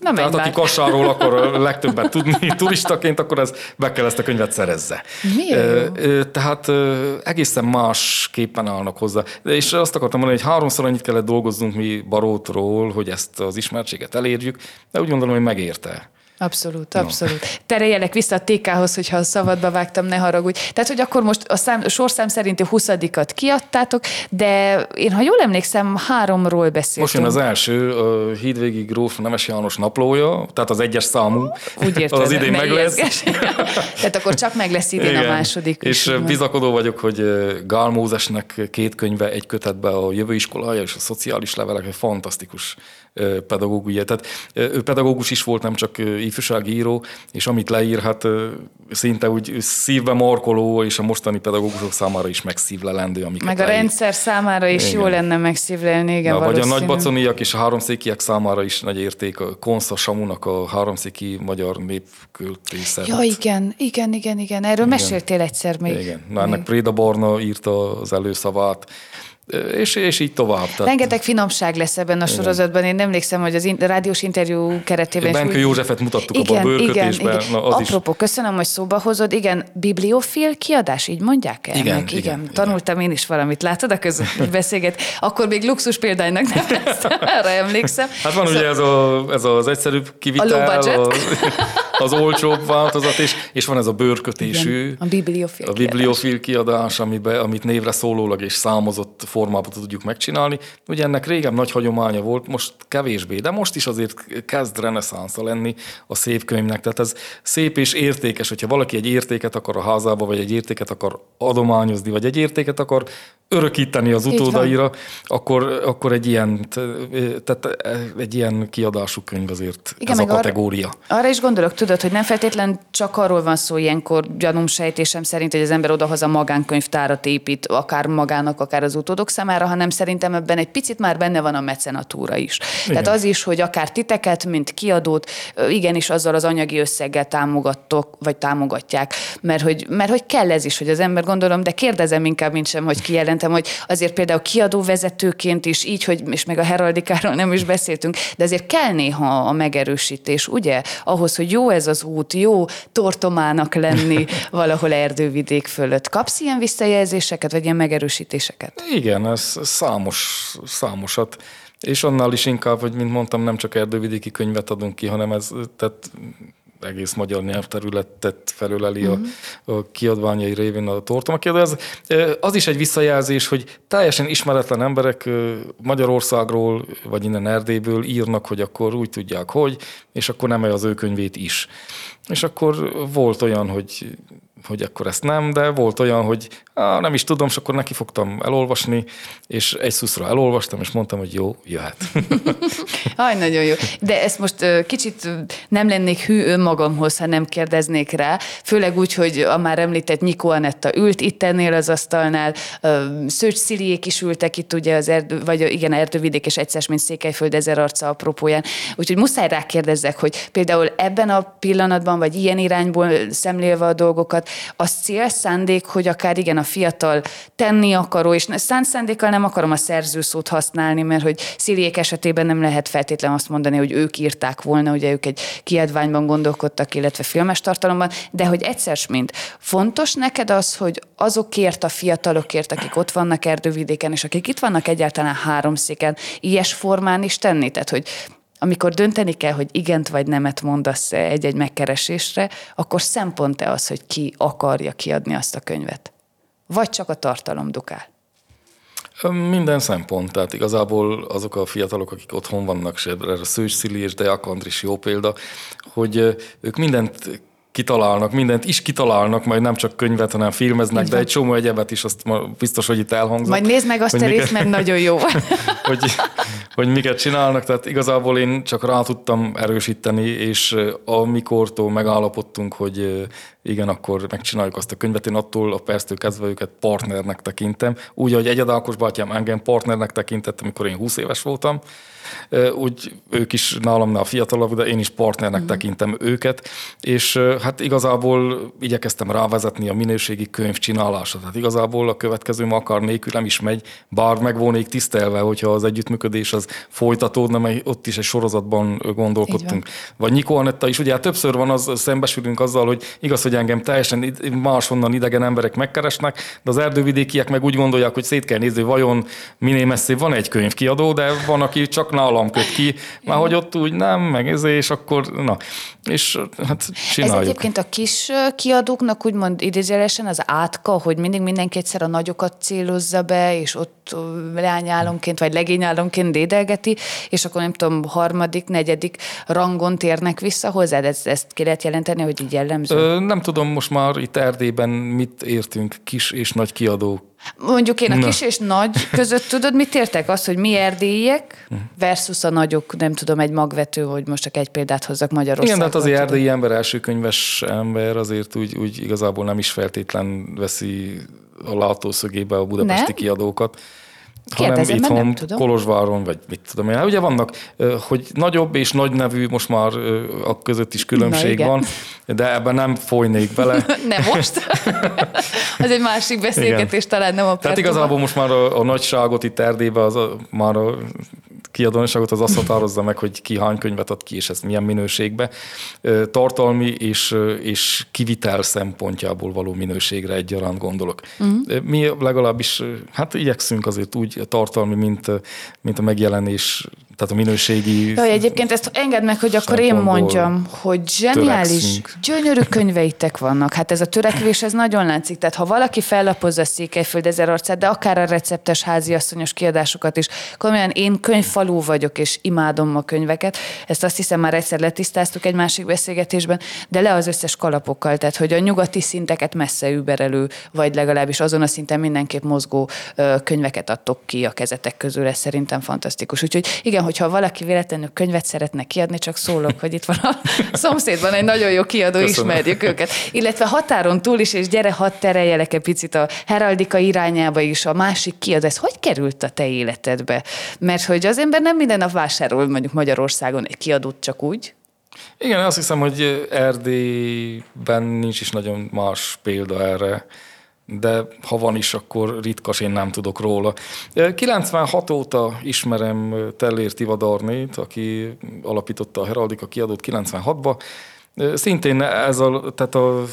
Nem Tehát aki Kassáról (laughs) akar legtöbbet tudni turistaként, akkor ez be kell ezt a könyvet szerezze. Miért? Tehát egészen másképpen állnak hozzá. És azt akartam mondani, hogy háromszor annyit kellett dolgoznunk mi Barótról, hogy ezt az ismertséget elérjük, de úgy gondolom, hogy megérte. Abszolút, abszolút. No. Tereljelek vissza a TK-hoz, hogyha a szabadba vágtam, ne haragudj. Tehát, hogy akkor most a, szám, a sorszám szerinti huszadikat kiadtátok, de én, ha jól emlékszem, háromról beszéltünk. Most jön az első, a Hídvégi Gróf Nemes János naplója, tehát az egyes számú. Úgy értem, az idén meg lesz. tehát akkor csak meg lesz idén Igen. a második. És is. bizakodó vagyok, hogy Gál Mózesnek két könyve egy kötetbe a jövő iskolája és a szociális levelek, egy fantasztikus pedagógus. Tehát ő pedagógus is volt, nem csak ifjúsági író, és amit leír, hát szinte úgy szívbe markoló, és a mostani pedagógusok számára is megszívlelendő, amiket Meg a leír. rendszer számára is igen. jó lenne megszívlelni, igen, Na, Vagy a nagybaconiak és a háromszékiek számára is nagy érték, a Konsza Samunak a háromszéki magyar népköltészet. Ja, igen, igen, igen, igen. Erről igen. meséltél egyszer még. Igen. Na, ennek Préda Barna írta az előszavát, és, és így tovább. Tehát... Rengeteg finomság lesz ebben a Igen. sorozatban. Én emlékszem, hogy az in- rádiós interjú keretében... Benkő úgy... Józsefet mutattuk igen, abban a bőrkötésben. Igen, igen. Na, az Apropó, is. köszönöm, hogy szóba hozod. Igen, bibliofil kiadás, így mondják el? Igen, igen, igen. Tanultam igen. én is valamit, látod a között beszélget. Akkor még luxus példánynak neveztem, (laughs) arra emlékszem. Hát van szóval... ugye ez, a, ez az egyszerűbb kivitel, a az, (laughs) az olcsóbb változat, és, és van ez a bőrkötésű. Igen, a bibliofil A bibliofil kiadás, amiben, amit névre szólólag és számozott formában tudjuk megcsinálni. Ugye ennek régen nagy hagyománya volt, most kevésbé, de most is azért kezd reneszánsza lenni a szép könyvnek. Tehát ez szép és értékes, hogyha valaki egy értéket akar a házába, vagy egy értéket akar adományozni, vagy egy értéket akar örökíteni az utódaira, akkor, akkor egy ilyen, tehát egy ilyen kiadású könyv azért Igen, ez a kategória. Arra, arra is gondolok, tudod, hogy nem feltétlen csak arról van szó ilyenkor gyanúm sejtésem szerint, hogy az ember odahoz a magánkönyvtárat épít, akár magának, akár az utódok számára, hanem szerintem ebben egy picit már benne van a mecenatúra is. Igen. Tehát az is, hogy akár titeket, mint kiadót, igenis azzal az anyagi összeggel támogattok, vagy támogatják, mert hogy, mert hogy kell ez is, hogy az ember gondolom, de kérdezem inkább, mint sem, hogy kijelentem, hogy azért például kiadó vezetőként is így, hogy és meg a heraldikáról nem is beszéltünk, de azért kell néha a megerősítés, ugye? Ahhoz, hogy jó ez az út, jó tortomának lenni (laughs) valahol erdővidék fölött. Kapsz ilyen visszajelzéseket, vagy ilyen megerősítéseket? Igen, ez számos, számosat. És annál is inkább, hogy mint mondtam, nem csak erdővidéki könyvet adunk ki, hanem ez tehát egész magyar nyelvterületet felöleli a, a kiadványai révén a tortoma. Ez, az is egy visszajelzés, hogy teljesen ismeretlen emberek Magyarországról, vagy innen Erdélyből írnak, hogy akkor úgy tudják, hogy, és akkor nem az ő könyvét is. És akkor volt olyan, hogy hogy akkor ezt nem, de volt olyan, hogy á, nem is tudom, és akkor neki fogtam elolvasni, és egy szuszra elolvastam, és mondtam, hogy jó, jöhet. (laughs) Aj, nagyon jó. De ezt most kicsit nem lennék hű önmagamhoz, ha nem kérdeznék rá, főleg úgy, hogy a már említett Nyiko Anetta ült itt ennél az asztalnál, Szőcs Sziliék is ültek itt, ugye az erdő, vagy igen, erdővidék és egyszer, mint Székelyföld ezer arca apropóján. Úgyhogy muszáj rákérdezzek, hogy például ebben a pillanatban, vagy ilyen irányból szemlélve a dolgokat, az cél, szándék, hogy akár igen, a fiatal tenni akaró, és szánt szándékkal nem akarom a szerzőszót használni, mert hogy Sziliék esetében nem lehet feltétlenül azt mondani, hogy ők írták volna, ugye ők egy kiadványban gondolkodtak, illetve filmes tartalomban, de hogy egyszer mint fontos neked az, hogy azokért a fiatalokért, akik ott vannak erdővidéken, és akik itt vannak egyáltalán háromszéken, ilyes formán is tenni? Tehát, hogy amikor dönteni kell, hogy igent vagy nemet mondasz egy-egy megkeresésre, akkor szempont-e az, hogy ki akarja kiadni azt a könyvet? Vagy csak a tartalom dukál? Minden szempont, tehát igazából azok a fiatalok, akik otthon vannak, és erre Szőcs Szili és Deák Andris jó példa, hogy ők mindent kitalálnak, mindent is kitalálnak, majd nem csak könyvet, hanem filmeznek, de egy csomó egyebet is, azt biztos, hogy itt elhangzott. Majd nézd meg azt a részt, mert nagyon jó. (laughs) hogy, hogy miket csinálnak, tehát igazából én csak rá tudtam erősíteni, és amikortól megállapodtunk, hogy igen, akkor megcsináljuk azt a könyvet, én attól a perctől kezdve őket partnernek tekintem. Úgy, hogy Egyed Ákos bátyám engem partnernek tekintett, amikor én 20 éves voltam, úgy ők is nálam a fiatalabb, de én is partnernek mm. tekintem őket, és hát igazából igyekeztem rávezetni a minőségi könyv csinálása. Tehát igazából a következő akar nélkül nem is megy, bár megvolnék tisztelve, hogyha az együttműködés az folytatódna, mert ott is egy sorozatban gondolkodtunk. Vagy Nikó Anetta is, ugye hát többször van az, szembesülünk azzal, hogy igaz, hogy engem teljesen máshonnan idegen emberek megkeresnek, de az erdővidékiek meg úgy gondolják, hogy szét kell nézni, vajon minél messzebb van egy könyvkiadó, de van, aki csak nálam köt ki, már hogy ott úgy nem, meg ez, és akkor, na, és hát csináljuk. Egyébként a kis kiadóknak úgymond idézőjelesen az átka, hogy mindig mindenki egyszer a nagyokat célozza be, és ott leányálomként vagy legényálomként dédelgeti, és akkor nem tudom, harmadik, negyedik rangon térnek vissza hozzád? Ezt, ezt ki lehet jelenteni, hogy így jellemző? Ö, nem tudom most már itt Erdélyben mit értünk kis és nagy kiadók Mondjuk én a kis Na. és nagy között tudod, mit értek? Az, hogy mi erdélyiek versus a nagyok, nem tudom, egy magvető, hogy most csak egy példát hozzak Magyarországon. Igen, de hát az erdélyi ember, első könyves ember azért úgy, úgy igazából nem is feltétlen veszi a látószögébe a budapesti nem? kiadókat. Hanem itthon, nem tudom. Kolozsváron, vagy mit tudom én. Hát ugye vannak, hogy nagyobb és nagy nevű, most már a között is különbség van, de ebben nem folynék bele. (laughs) nem most. (laughs) az egy másik beszélgetés, igen. talán nem a Tehát igazából most már a, a nagyságot itt Erdélyben az a, már a kiadóanságot az azt határozza meg, hogy ki hány könyvet ad ki, és ez milyen minőségbe. Tartalmi és, és kivitel szempontjából való minőségre egyaránt gondolok. Uh-huh. Mi legalábbis, hát igyekszünk azért úgy tartalmi, mint, mint a megjelenés tehát a minőségi... Jaj, egyébként ezt engedd meg, hogy akkor én mondjam, hogy zseniális, törekszünk. gyönyörű könyveitek vannak. Hát ez a törekvés, ez nagyon látszik. Tehát ha valaki fellapozza Székelyföld ezer arcát, de akár a receptes háziasszonyos kiadásokat is, komolyan én könyvfalú vagyok, és imádom a könyveket. Ezt azt hiszem már egyszer letisztáztuk egy másik beszélgetésben, de le az összes kalapokkal, tehát hogy a nyugati szinteket messze überelő, vagy legalábbis azon a szinten mindenképp mozgó könyveket adtok ki a kezetek közül, ez szerintem fantasztikus. Úgyhogy igen, hogyha valaki véletlenül könyvet szeretne kiadni, csak szólok, hogy itt van a (laughs) szomszédban egy nagyon jó kiadó, Köszönöm. ismerjük őket. Illetve határon túl is, és gyere, hadd tereljelek egy picit a heraldika irányába is, a másik kiadó. Ez hogy került a te életedbe? Mert hogy az ember nem minden nap vásárol mondjuk Magyarországon egy kiadót csak úgy, igen, azt hiszem, hogy Erdélyben nincs is nagyon más példa erre de ha van is, akkor ritkas, én nem tudok róla. 96 óta ismerem Tellér Tivadarnét, aki alapította a Heraldika kiadót 96-ba, Szintén ez a, tehát a,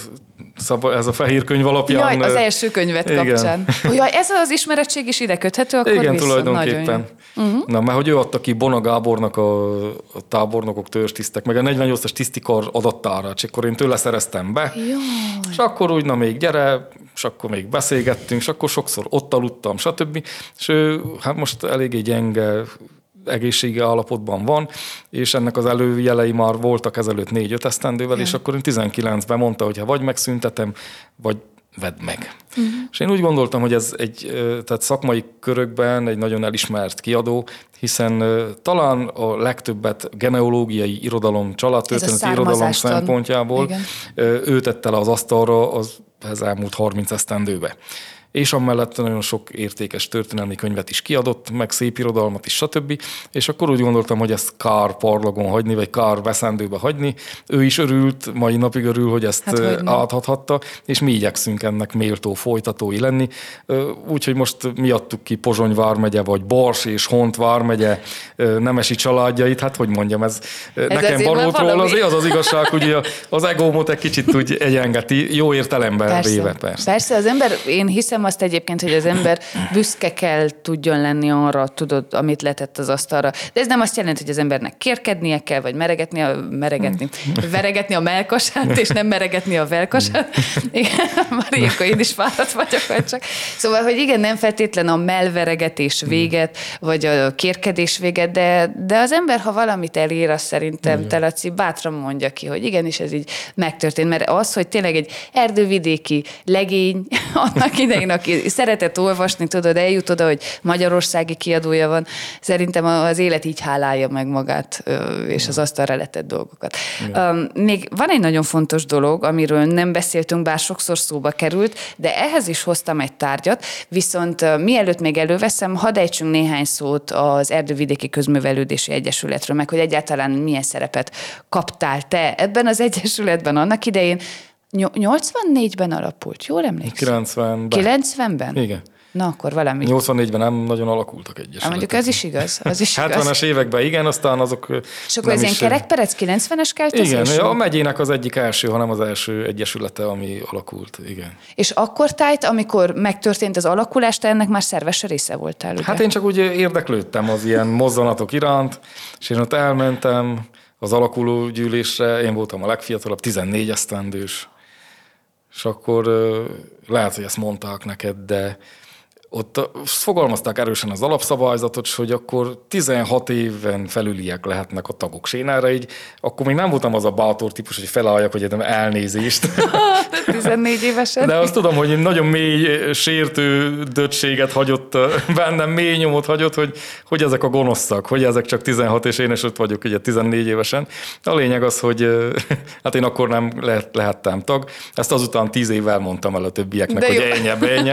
ez a fehér könyv alapján... Jaj, az első könyvet igen. kapcsán. Jaj, ez az ismerettség is ide köthető, akkor Igen, viszont tulajdonképpen. Uh-huh. Na, mert hogy ő adta ki Bona Gábornak a, a tábornokok törstisztek, meg a 48-as tisztikar adattára, és akkor én tőle szereztem be. Jaj. És akkor úgy, na még gyere, és akkor még beszélgettünk, és akkor sokszor ott aludtam, stb. És ő hát most eléggé gyenge egészségi állapotban van, és ennek az előjelei már voltak ezelőtt négy-öt esztendővel, és akkor én 19-ben mondta, hogy ha vagy megszüntetem, vagy vedd meg. Uh-huh. És én úgy gondoltam, hogy ez egy tehát szakmai körökben egy nagyon elismert kiadó, hiszen talán a legtöbbet genealógiai irodalom, családtörténeti irodalom szempontjából Igen. ő tette le az asztalra az, az elmúlt 30 esztendőbe és amellett nagyon sok értékes történelmi könyvet is kiadott, meg szép irodalmat is, stb. És akkor úgy gondoltam, hogy ezt kár parlagon hagyni, vagy kár veszendőbe hagyni. Ő is örült, mai napig örül, hogy ezt hát, hogy áthathatta, és mi igyekszünk ennek méltó folytatói lenni. Úgyhogy most miattuk ki Pozsony vármegye, vagy Bars és Hont vármegye nemesi családjait, hát hogy mondjam, ez, ez nekem valótról az, az az igazság, hogy az egómot egy kicsit úgy egyengeti, jó értelemben persze, véve persze. Persze, az ember, én hiszem azt egyébként, hogy az ember büszke kell tudjon lenni arra, tudod, amit letett az asztalra. De ez nem azt jelenti, hogy az embernek kérkednie kell, vagy meregetni a, meregetni, veregetni a melkasát, és nem meregetni a velkasát. Igen, már ilyenkor én is fáradt vagyok, vagy csak. Szóval, hogy igen, nem feltétlen a melveregetés véget, vagy a kérkedés véget, de, de az ember, ha valamit elér, azt szerintem te, Laci, bátran mondja ki, hogy igenis ez így megtörtént. Mert az, hogy tényleg egy erdővidéki legény (laughs) annak idején, aki szeretett olvasni, tudod, eljut oda, hogy magyarországi kiadója van. Szerintem az élet így hálálja meg magát, és az asztalra letett dolgokat. Igen. Még van egy nagyon fontos dolog, amiről nem beszéltünk, bár sokszor szóba került, de ehhez is hoztam egy tárgyat, viszont mielőtt még előveszem, hadd ejtsünk néhány szót az Erdővidéki Közművelődési Egyesületről, meg hogy egyáltalán milyen szerepet kaptál te ebben az (laughs) egyesületben annak idején, 84-ben alapult, jól emlékszem? 90-ben. 90-ben? Igen. Na, akkor valami. 84-ben nem nagyon alakultak egyesületek. Mondjuk ez is igaz. Az is (laughs) 70-es években igen, aztán azok És akkor ez ilyen kerekperec 90-es keltezés? Igen, a megyének az egyik első, hanem az első egyesülete, ami alakult, igen. És akkor tájt, amikor megtörtént az alakulás, te ennek már szerves része voltál, ugye? Hát én csak úgy érdeklődtem az ilyen mozzanatok iránt, és én ott elmentem az alakuló gyűlésre, én voltam a legfiatalabb, 14 esztendős, és akkor lehet, hogy ezt mondták neked, de ott fogalmazták erősen az alapszabályzatot, hogy akkor 16 éven felüliek lehetnek a tagok. És én erre így, akkor még nem voltam az a bátor típus, hogy felálljak, hogy edem elnézést. (laughs) 14 évesen. De azt tudom, hogy nagyon mély sértő döttséget hagyott bennem, mély nyomot hagyott, hogy, hogy ezek a gonoszak, hogy ezek csak 16, és én is ott vagyok ugye 14 évesen. A lényeg az, hogy (laughs) hát én akkor nem lehet, lehettem tag. Ezt azután 10 évvel mondtam el a többieknek, De hogy ennyi, ennyi.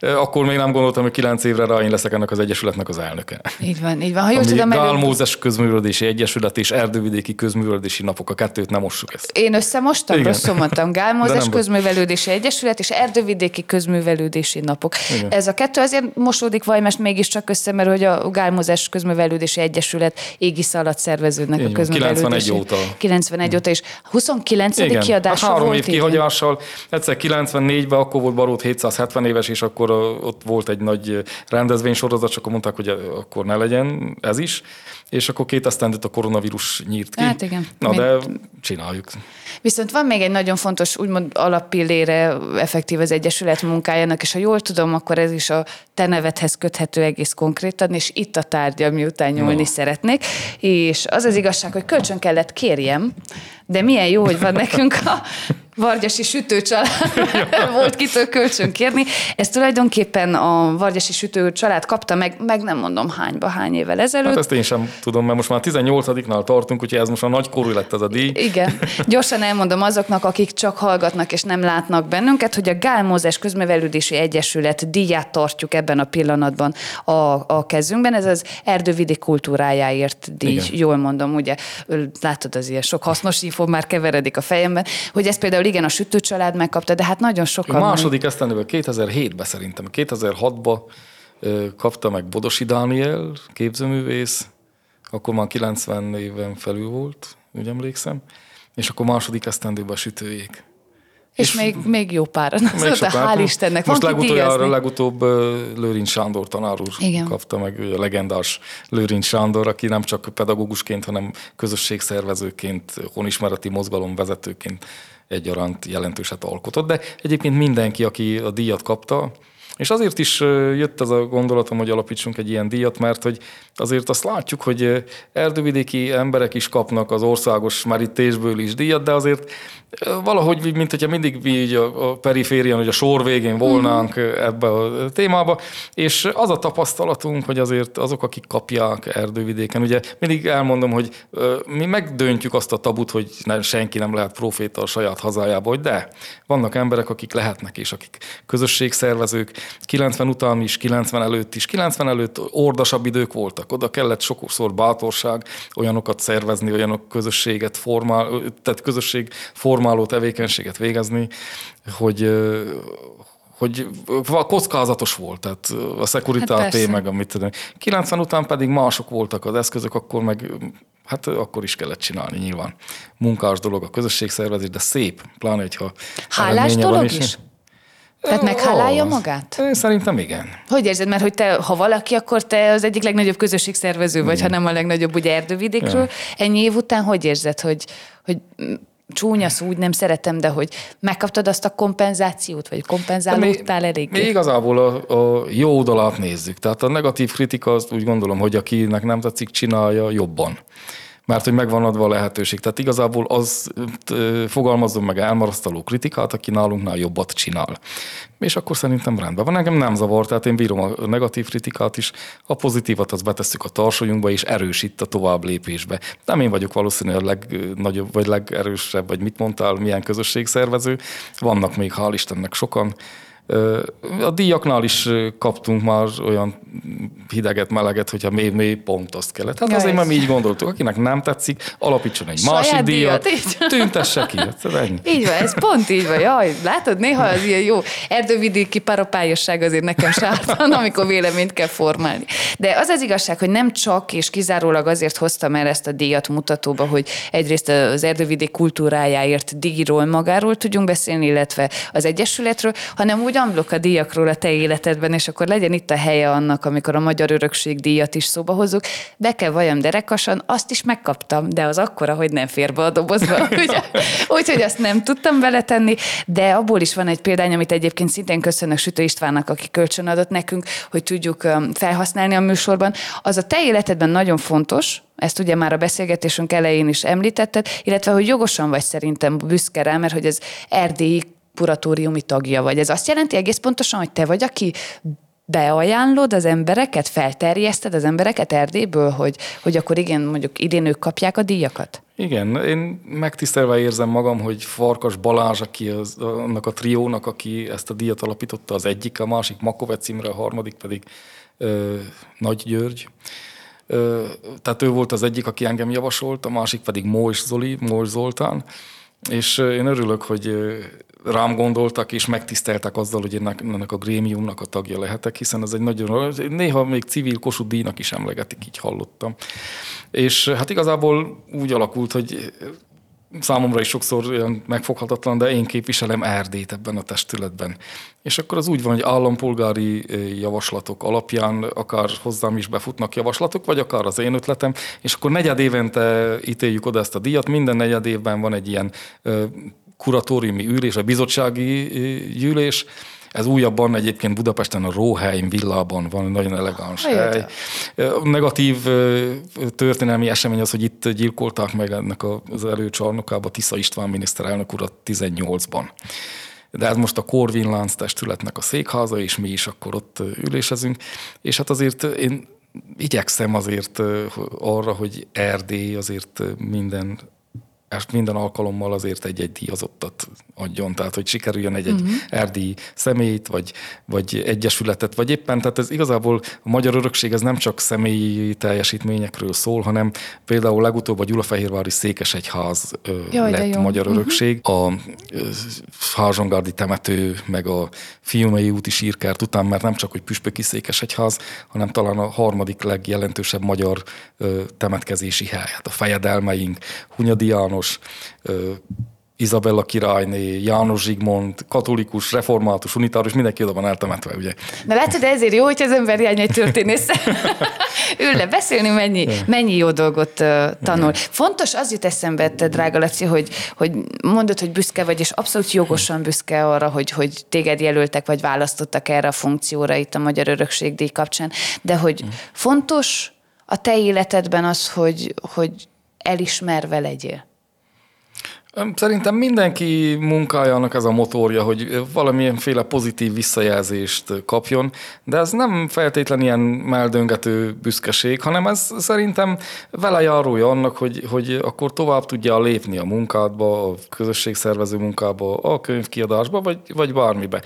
(laughs) Akkor még nem gondoltam, hogy kilenc évre rá én leszek ennek az egyesületnek az elnöke. Így van, így van. Ha jól tudom, Gál Mózes Közművelődési Egyesület és Erdővidéki Közművelődési Napok, a kettőt nem mossuk ezt. Én összemostam, Igen. rosszul mondtam. Gál Mózes Közművelődési Egyesület és Erdővidéki Közművelődési Napok. Igen. Ez a kettő azért mosódik vajmest mégiscsak össze, mert hogy a Gál Mózes Közművelődési Egyesület égisz alatt szerveződnek Igen, a közművelődési. 91 óta. 91 óta, és 29. Igen. kiadása hát három volt év kihagyással. Egyszer 94-ben akkor volt Barót 770 éves, és akkor ott volt volt egy nagy rendezvénysorozat, csak akkor mondták, hogy akkor ne legyen ez is, és akkor két esztendőt a koronavírus nyírt ki. Hát igen. Na, de csináljuk. Viszont van még egy nagyon fontos, úgymond alappillére effektív az Egyesület munkájának, és ha jól tudom, akkor ez is a te nevedhez köthető egész konkrétan, és itt a tárgya, miután nyúlni no. szeretnék. És az az igazság, hogy kölcsön kellett kérjem, de milyen jó, hogy van nekünk a Vargyasi sütőcsalád (laughs) volt kitől kölcsön kérni. Ez tulajdonképpen a Vargyasi sütőcsalád kapta meg, meg nem mondom hányba, hány évvel ezelőtt. Hát ezt én sem tudom, mert most már 18-nál tartunk, úgyhogy ez most már nagy korú lett ez a díj. Igen. Gyorsan elmondom azoknak, akik csak hallgatnak és nem látnak bennünket, hogy a Gál Mózes Közművelődési Egyesület díját tartjuk ebben a pillanatban a, a kezünkben. Ez az erdővidék kultúrájáért díj, Igen. jól mondom, ugye látod az ilyen sok hasznos info már keveredik a fejemben, hogy ez például igen, a sütőcsalád megkapta, de hát nagyon sokan... A második esztendőben, 2007-ben szerintem, 2006-ban kapta meg Bodosi Dániel, képzőművész, akkor már 90 éven felül volt, úgy emlékszem, és akkor második esztendőben a sütőjék. És, és még, még jó pár. Még (laughs) szóval, hál' Istennek. Most legutóbb, legutóbb Lőrinc Sándor tanár úr Igen. kapta meg, ő a legendás Lőrinc Sándor, aki nem csak pedagógusként, hanem közösségszervezőként, honismereti mozgalom vezetőként egyaránt jelentőset alkotott. De egyébként mindenki, aki a díjat kapta, És azért is jött ez a gondolatom, hogy alapítsunk egy ilyen díjat, mert hogy azért azt látjuk, hogy erdővidéki emberek is kapnak az országos merítésből is díjat, de azért valahogy, mint hogyha mindig így a, a periférián, hogy a sor végén volnánk mm. ebbe a témába, és az a tapasztalatunk, hogy azért azok, akik kapják erdővidéken, ugye mindig elmondom, hogy mi megdöntjük azt a tabut, hogy nem, senki nem lehet proféta a saját hazájába, hogy de, vannak emberek, akik lehetnek, és akik közösségszervezők, 90 után is, 90 előtt is, 90 előtt ordasabb idők voltak, oda kellett sokszor bátorság olyanokat szervezni, olyanok közösséget formál, tehát közösség formáló tevékenységet végezni, hogy, hogy kockázatos volt, tehát a szekuritáté, hát meg amit tudom. 90 után pedig mások voltak az eszközök, akkor meg hát akkor is kellett csinálni nyilván. Munkás dolog a közösségszervezés, de szép, pláne, hogyha Hálás dolog is? is? Tehát meghálálja magát? Szerintem igen. Hogy érzed? Mert hogy te, ha valaki, akkor te az egyik legnagyobb közösségszervező vagy, ha nem a legnagyobb ugye erdővidékről. Ja. Ennyi év után hogy érzed, hogy, hogy csúnya szó, úgy nem szeretem, de hogy megkaptad azt a kompenzációt, vagy kompenzálódtál elég? Mi igazából a, a jó oldalát nézzük. Tehát a negatív kritika azt úgy gondolom, hogy akinek nem tetszik, csinálja jobban mert hogy megvan adva a lehetőség. Tehát igazából az fogalmazom meg elmarasztaló kritikát, aki nálunknál jobbat csinál. És akkor szerintem rendben van. Engem nem zavar, tehát én bírom a negatív kritikát is, a pozitívat azt betesszük a tarsolyunkba, és erősít a tovább lépésbe. Nem én vagyok valószínűleg a legnagyobb, vagy legerősebb, vagy mit mondtál, milyen közösségszervező. Vannak még, hál' Istennek sokan, a díjaknál is kaptunk már olyan hideget, meleget, hogyha mély, mély pont azt kellett. Hát ja, azért, mi így gondoltuk, akinek nem tetszik, alapítson egy Saját másik díjat, díjat tüntesse ki. Hát, ennyi. Így van, ez pont így van. Jaj, látod, néha az ilyen jó erdővidéki parapályosság azért nekem sártan, amikor véleményt kell formálni. De az az igazság, hogy nem csak és kizárólag azért hoztam el ezt a díjat mutatóba, hogy egyrészt az erdővidék kultúrájáért díjról magáról tudjunk beszélni, illetve az Egyesületről, hanem úgy amblok a díjakról a te életedben, és akkor legyen itt a helye annak, amikor a Magyar Örökség díjat is szóba hozzuk. Be kell vajon derekasan, azt is megkaptam, de az akkora, hogy nem fér be a dobozba. (laughs) Úgyhogy azt nem tudtam beletenni, de abból is van egy példány, amit egyébként szintén köszönök Sütő Istvánnak, aki kölcsön adott nekünk, hogy tudjuk felhasználni a műsorban. Az a te életedben nagyon fontos, ezt ugye már a beszélgetésünk elején is említetted, illetve hogy jogosan vagy szerintem büszke rá, mert hogy ez erdélyi kuratóriumi tagja vagy. Ez azt jelenti egész pontosan, hogy te vagy, aki beajánlod az embereket, felterjeszted az embereket Erdélyből, hogy, hogy akkor igen, mondjuk idén ők kapják a díjakat? Igen, én megtisztelve érzem magam, hogy Farkas Balázs, aki az, annak a triónak, aki ezt a díjat alapította, az egyik, a másik Makovec Imre, a harmadik pedig ö, Nagy György. Ö, tehát ő volt az egyik, aki engem javasolt, a másik pedig Mós Zoli, Mós Zoltán. És én örülök, hogy rám gondoltak, és megtiszteltek azzal, hogy én ennek a grémiumnak a tagja lehetek, hiszen ez egy nagyon, néha még civil Kossuth díjnak is emlegetik, így hallottam. És hát igazából úgy alakult, hogy számomra is sokszor olyan megfoghatatlan, de én képviselem Erdét ebben a testületben. És akkor az úgy van, hogy állampolgári javaslatok alapján akár hozzám is befutnak javaslatok, vagy akár az én ötletem, és akkor negyed évente ítéljük oda ezt a díjat, minden negyed évben van egy ilyen kuratóriumi ülés, a bizottsági gyűlés, ez újabban egyébként Budapesten a Róheim villában van, nagyon elegáns hely. A negatív történelmi esemény az, hogy itt gyilkolták meg ennek az előcsarnokába Tisza István miniszterelnök urat 18-ban. De ez most a Corvin Lánc testületnek a székháza, és mi is akkor ott ülésezünk. És hát azért én igyekszem azért arra, hogy Erdély azért minden ezt minden alkalommal azért egy-egy díjazottat adjon, tehát hogy sikerüljön egy-egy uh-huh. erdélyi személyt, vagy, vagy egyesületet, vagy éppen, tehát ez igazából a magyar örökség ez nem csak személyi teljesítményekről szól, hanem például legutóbb a Gyulafehérvári Székesegyház Jaj, lett magyar uh-huh. örökség, a Hárzsongárdi temető, meg a Fiumei úti sírkert után, mert nem csak, hogy Püspöki Székesegyház, hanem talán a harmadik legjelentősebb magyar temetkezési hely. Hát a fejedelmeink, Hunyadi János, Izabella királyné, János Zsigmond, katolikus, református, unitárius, mindenki oda van eltemetve, ugye. Na látod, ezért jó, hogy az ember járni egy történész. (laughs) Ül le beszélni, mennyi, mennyi jó dolgot uh, tanul. Fontos, az jut eszembe, te, drága Laci, hogy, hogy mondod, hogy büszke vagy, és abszolút jogosan büszke arra, hogy, hogy téged jelöltek, vagy választottak erre a funkcióra itt a Magyar Örökségdíj kapcsán, de hogy fontos a te életedben az, hogy, hogy elismerve legyél. Szerintem mindenki munkájának ez a motorja, hogy valamilyenféle pozitív visszajelzést kapjon, de ez nem feltétlenül ilyen meldöngető büszkeség, hanem ez szerintem vele járója annak, hogy, hogy akkor tovább tudja lépni a munkádba, a közösségszervező munkába, a könyvkiadásba, vagy, vagy bármibe.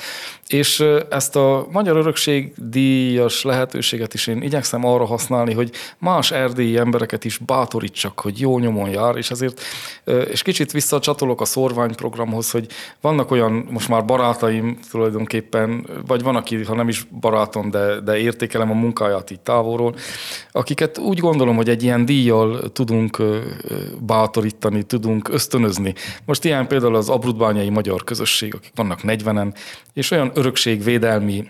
És ezt a Magyar Örökség díjas lehetőséget is én igyekszem arra használni, hogy más erdélyi embereket is bátorítsak, hogy jó nyomon jár, és ezért, és kicsit vissza csatolok a szorványprogramhoz, hogy vannak olyan most már barátaim tulajdonképpen, vagy van, aki, ha nem is barátom, de, de értékelem a munkáját így távolról, akiket úgy gondolom, hogy egy ilyen díjjal tudunk bátorítani, tudunk ösztönözni. Most ilyen például az Abrudbányai Magyar Közösség, akik vannak 40-en, és olyan örökségvédelmi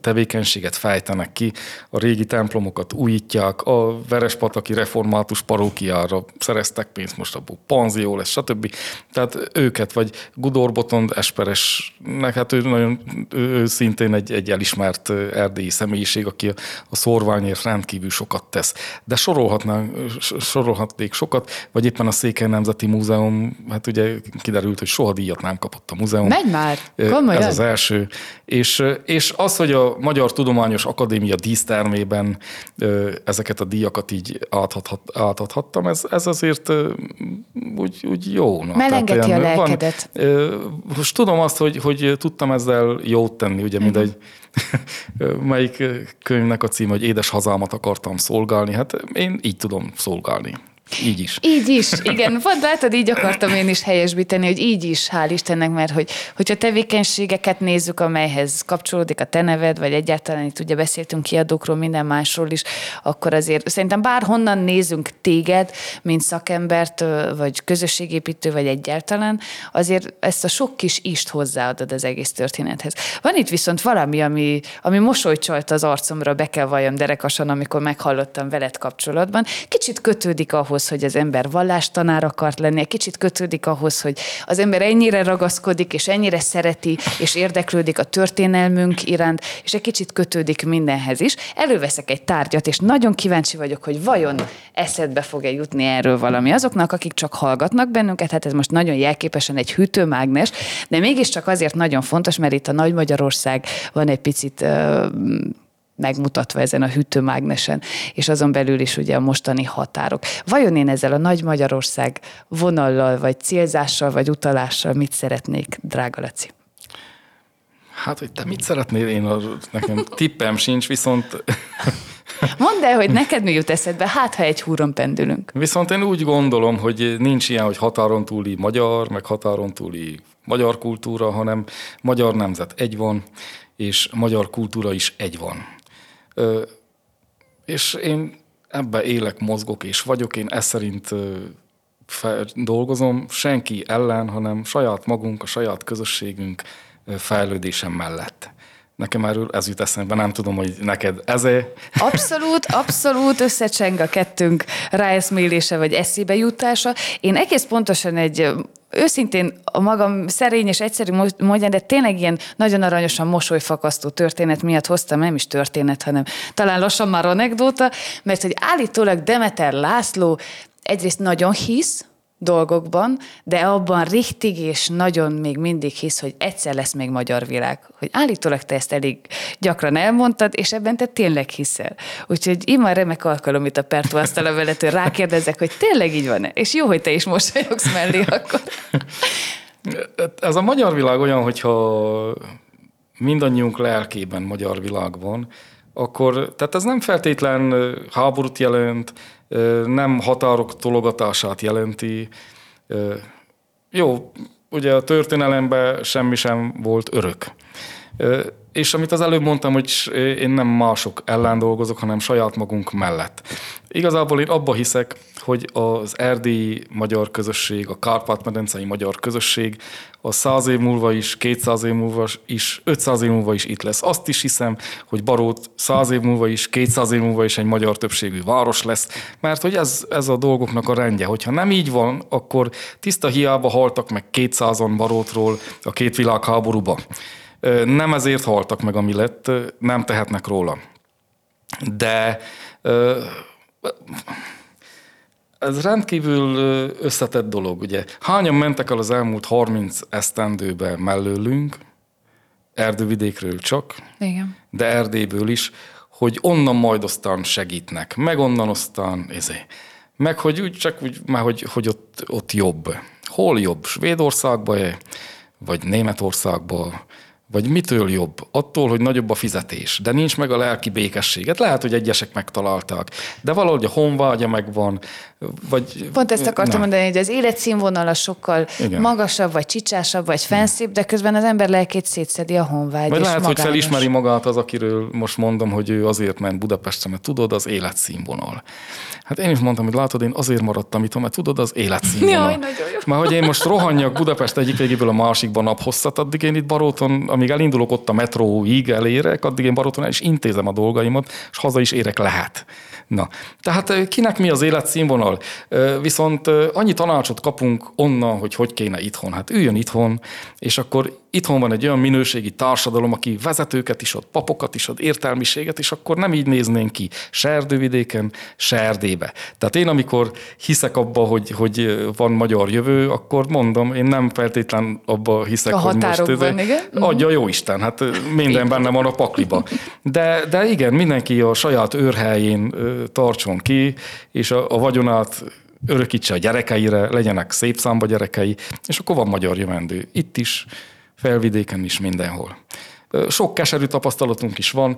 tevékenységet fejtenek ki, a régi templomokat újítják, a Verespataki református parókiára szereztek pénzt, most abból panzió lesz, stb. Tehát őket, vagy Gudor Botond Esperesnek, hát ő nagyon ő szintén egy, egy elismert erdélyi személyiség, aki a, a szorványért rendkívül sokat tesz. De sorolhatnánk, sorolhatnék sokat, vagy éppen a Székely Nemzeti Múzeum, hát ugye kiderült, hogy soha díjat nem kapott a múzeum. Megy már, komolyan. Ez az első. És, és az, hogy a Magyar Tudományos Akadémia dísztermében ezeket a díjakat így átadhat, átadhattam, ez, ez azért úgy, úgy jó. Na, Melengeti a lelkedet. Van, most tudom azt, hogy, hogy tudtam ezzel jót tenni, ugye uh-huh. mindegy, (laughs) melyik könyvnek a cím, hogy Édes hazámat akartam szolgálni, hát én így tudom szolgálni. Így is. Így is, igen. Pont látod, így akartam én is helyesbíteni, hogy így is, hál' Istennek, mert hogy, hogyha tevékenységeket nézzük, amelyhez kapcsolódik a te neved, vagy egyáltalán itt ugye beszéltünk kiadókról, minden másról is, akkor azért szerintem bárhonnan nézünk téged, mint szakembert, vagy közösségépítő, vagy egyáltalán, azért ezt a sok kis ist hozzáadod az egész történethez. Van itt viszont valami, ami, ami mosolycsalt az arcomra, be kell valljam derekasan, amikor meghallottam veled kapcsolatban. Kicsit kötődik ahhoz, ahhoz, hogy az ember vallástanár akart lenni, egy kicsit kötődik ahhoz, hogy az ember ennyire ragaszkodik, és ennyire szereti, és érdeklődik a történelmünk iránt, és egy kicsit kötődik mindenhez is. Előveszek egy tárgyat, és nagyon kíváncsi vagyok, hogy vajon eszedbe fog-e jutni erről valami. Azoknak, akik csak hallgatnak bennünket, hát ez most nagyon jelképesen egy hűtőmágnes, de mégiscsak azért nagyon fontos, mert itt a Nagy Magyarország van egy picit megmutatva ezen a hűtőmágnesen, és azon belül is ugye a mostani határok. Vajon én ezzel a Nagy Magyarország vonallal, vagy célzással, vagy utalással mit szeretnék, drága Laci? Hát, hogy te mit szeretnél, én a, nekem tippem sincs, viszont... Mondd el, hogy neked mi jut eszedbe, hát ha egy húron pendülünk. Viszont én úgy gondolom, hogy nincs ilyen, hogy határon túli magyar, meg határon túli magyar kultúra, hanem magyar nemzet egy van, és magyar kultúra is egy van. És én ebbe élek, mozgok és vagyok, én ezt szerint dolgozom, senki ellen, hanem saját magunk, a saját közösségünk fejlődése mellett. Nekem erről ez jut eszembe, nem tudom, hogy neked ez. Abszolút, abszolút összecseng a kettőnk ráeszmélése vagy eszébe jutása. Én egész pontosan egy őszintén a magam szerény és egyszerű módján, de tényleg ilyen nagyon aranyosan mosolyfakasztó történet miatt hoztam, nem is történet, hanem talán lassan már anekdóta, mert hogy állítólag Demeter László egyrészt nagyon hisz, dolgokban, de abban richtig és nagyon még mindig hisz, hogy egyszer lesz még magyar világ. Hogy állítólag te ezt elég gyakran elmondtad, és ebben te tényleg hiszel. Úgyhogy ima remek alkalom itt a Pertu asztala veled, hogy rákérdezek, hogy tényleg így van-e? És jó, hogy te is mosolyogsz mellé akkor. (laughs) Ez a magyar világ olyan, hogyha mindannyiunk lelkében magyar világ van, akkor, tehát ez nem feltétlen háborút jelent, nem határok tologatását jelenti. Jó, ugye a történelemben semmi sem volt örök. És amit az előbb mondtam, hogy én nem mások ellen dolgozok, hanem saját magunk mellett. Igazából én abba hiszek, hogy az erdélyi magyar közösség, a Kárpát-medencei magyar közösség a 100 év múlva is, 200 év múlva is, 500 év múlva is itt lesz. Azt is hiszem, hogy Barót 100 év múlva is, 200 év múlva is egy magyar többségű város lesz, mert hogy ez, ez a dolgoknak a rendje. Hogyha nem így van, akkor tiszta hiába haltak meg 200-an Barótról a két világháborúba. Nem ezért haltak meg, ami lett, nem tehetnek róla. De ez rendkívül összetett dolog, ugye. Hányan mentek el az elmúlt 30 esztendőben mellőlünk, erdővidékről csak, Igen. de Erdélyből is, hogy onnan majd aztán segítnek, meg onnan aztán ezé. Meg hogy úgy csak úgy, már hogy, hogy ott, ott jobb. Hol jobb? Svédországban, vagy Németországban, vagy mitől jobb? Attól, hogy nagyobb a fizetés, de nincs meg a lelki békességet. Lehet, hogy egyesek megtalálták, de valahogy a honvágya megvan, vagy... Pont ezt akartam nem. mondani, hogy az életszínvonala sokkal Igen. magasabb, vagy csicsásabb, vagy fenszibb, de közben az ember lelkét szétszedi a honvágy. Vagy lehet, magányos. hogy felismeri magát az, akiről most mondom, hogy ő azért ment Budapestre, mert tudod, az életszínvonal. Hát én is mondtam, hogy látod, én azért maradtam itt, mert tudod, az életszínvonal. Jaj, nagyon jó. Már hogy én most rohanjak Budapest egyik végéből a másikban naphosszat, addig én itt Baróton, amíg elindulok ott a metróig elérek, addig én Baróton el is intézem a dolgaimat, és haza is érek lehet. Na, tehát kinek mi az életszínvonal? Viszont annyi tanácsot kapunk onnan, hogy hogy kéne itthon. Hát üljön itthon, és akkor itthon van egy olyan minőségi társadalom, aki vezetőket is ad, papokat is ad, értelmiséget, és akkor nem így néznénk ki, se Erdővidéken, se Erdélybe. Tehát én, amikor hiszek abba, hogy, hogy van magyar jövő, akkor mondom, én nem feltétlen abba hiszek, A hogy most határokban, igen. adja jó Isten, hát minden benne van a pakliba. De, de igen, mindenki a saját őrhelyén tartson ki, és a, a vagyonát örökítse a gyerekeire, legyenek szép számba gyerekei, és akkor van magyar jövendő. Itt is, felvidéken is, mindenhol. Sok keserű tapasztalatunk is van,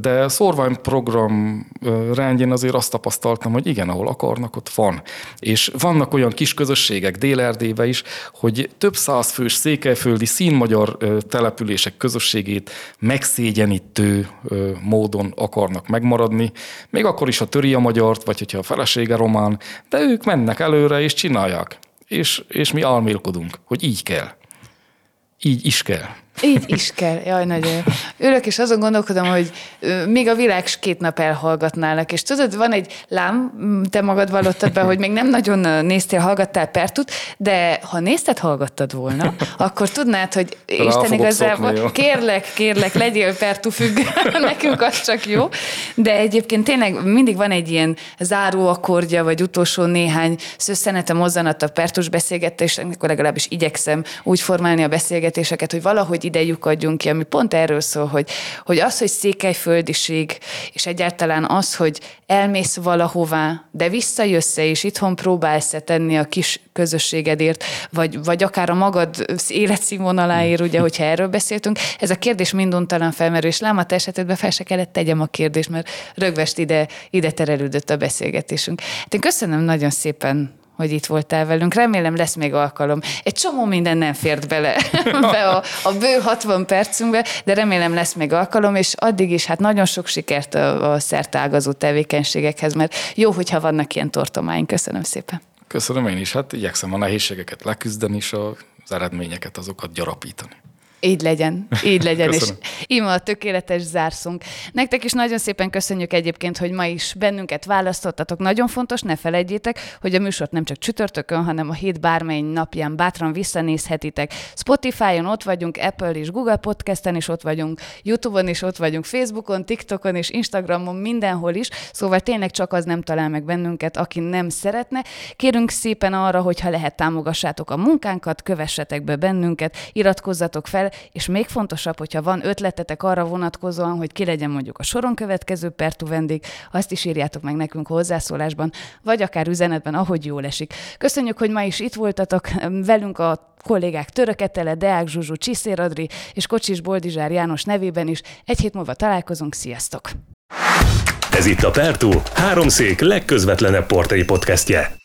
de szorvány program ö, rendjén azért azt tapasztaltam, hogy igen, ahol akarnak, ott van. És vannak olyan kis közösségek dél is, hogy több száz fős székelyföldi színmagyar települések közösségét megszégyenítő módon akarnak megmaradni, még akkor is, ha töri a magyart, vagy hogyha a felesége román, de ők mennek előre és csinálják. És, és mi álmélkodunk, hogy így kell. Így is kell. Így is kell. Jaj, nagyon. Ülök, és azon gondolkodom, hogy még a világ két nap elhallgatnálnak. És tudod, van egy lám, te magad vallottad be, hogy még nem nagyon néztél, hallgattál Pertut, de ha nézted, hallgattad volna, akkor tudnád, hogy Rá Isten igazából, szokni, kérlek, kérlek, legyél Pertu függ, (laughs) nekünk az csak jó. De egyébként tényleg mindig van egy ilyen záró akkordja, vagy utolsó néhány szösszenete, mozzanat a Pertus beszélgetésnek, akkor legalábbis igyekszem úgy formálni a beszélgetéseket, hogy valahogy ide lyukadjunk ki, ami pont erről szól, hogy, hogy az, hogy székelyföldiség, és egyáltalán az, hogy elmész valahová, de visszajössz-e, és itthon próbálsz-e tenni a kis közösségedért, vagy, vagy akár a magad életszínvonaláért, ugye, hogyha erről beszéltünk, ez a kérdés minduntalan felmerül, és lám a te esetedben fel se kellett tegyem a kérdést, mert rögvest ide, ide terelődött a beszélgetésünk. Hát én köszönöm nagyon szépen hogy itt voltál velünk. Remélem lesz még alkalom. Egy csomó minden nem fért bele (laughs) be a, a bő 60 percünkbe, de remélem lesz még alkalom, és addig is hát nagyon sok sikert a, a szertágazó tevékenységekhez, mert jó, hogyha vannak ilyen tortomáink. Köszönöm szépen. Köszönöm én is. Hát igyekszem a nehézségeket leküzdeni, és az eredményeket azokat gyarapítani. Így legyen, így legyen, Köszönöm. és íme a tökéletes zárszunk. Nektek is nagyon szépen köszönjük egyébként, hogy ma is bennünket választottatok. Nagyon fontos, ne felejtjétek, hogy a műsort nem csak csütörtökön, hanem a hét bármely napján bátran visszanézhetitek. Spotify-on ott vagyunk, Apple és Google Podcasten is ott vagyunk, YouTube-on is ott vagyunk, Facebookon, TikTokon és Instagramon, mindenhol is. Szóval tényleg csak az nem talál meg bennünket, aki nem szeretne. Kérünk szépen arra, hogy ha lehet támogassátok a munkánkat, kövessetek be bennünket, iratkozzatok fel, és még fontosabb, hogyha van ötletetek arra vonatkozóan, hogy ki legyen mondjuk a soron következő Pertu vendég, azt is írjátok meg nekünk hozzászólásban, vagy akár üzenetben, ahogy jól esik. Köszönjük, hogy ma is itt voltatok velünk a kollégák Töröketele, Deák Zsuzsu, Csiszér Adri és Kocsis Boldizsár János nevében is. Egy hét múlva találkozunk, sziasztok! Ez itt a Pertú, háromszék legközvetlenebb portréi podcastje.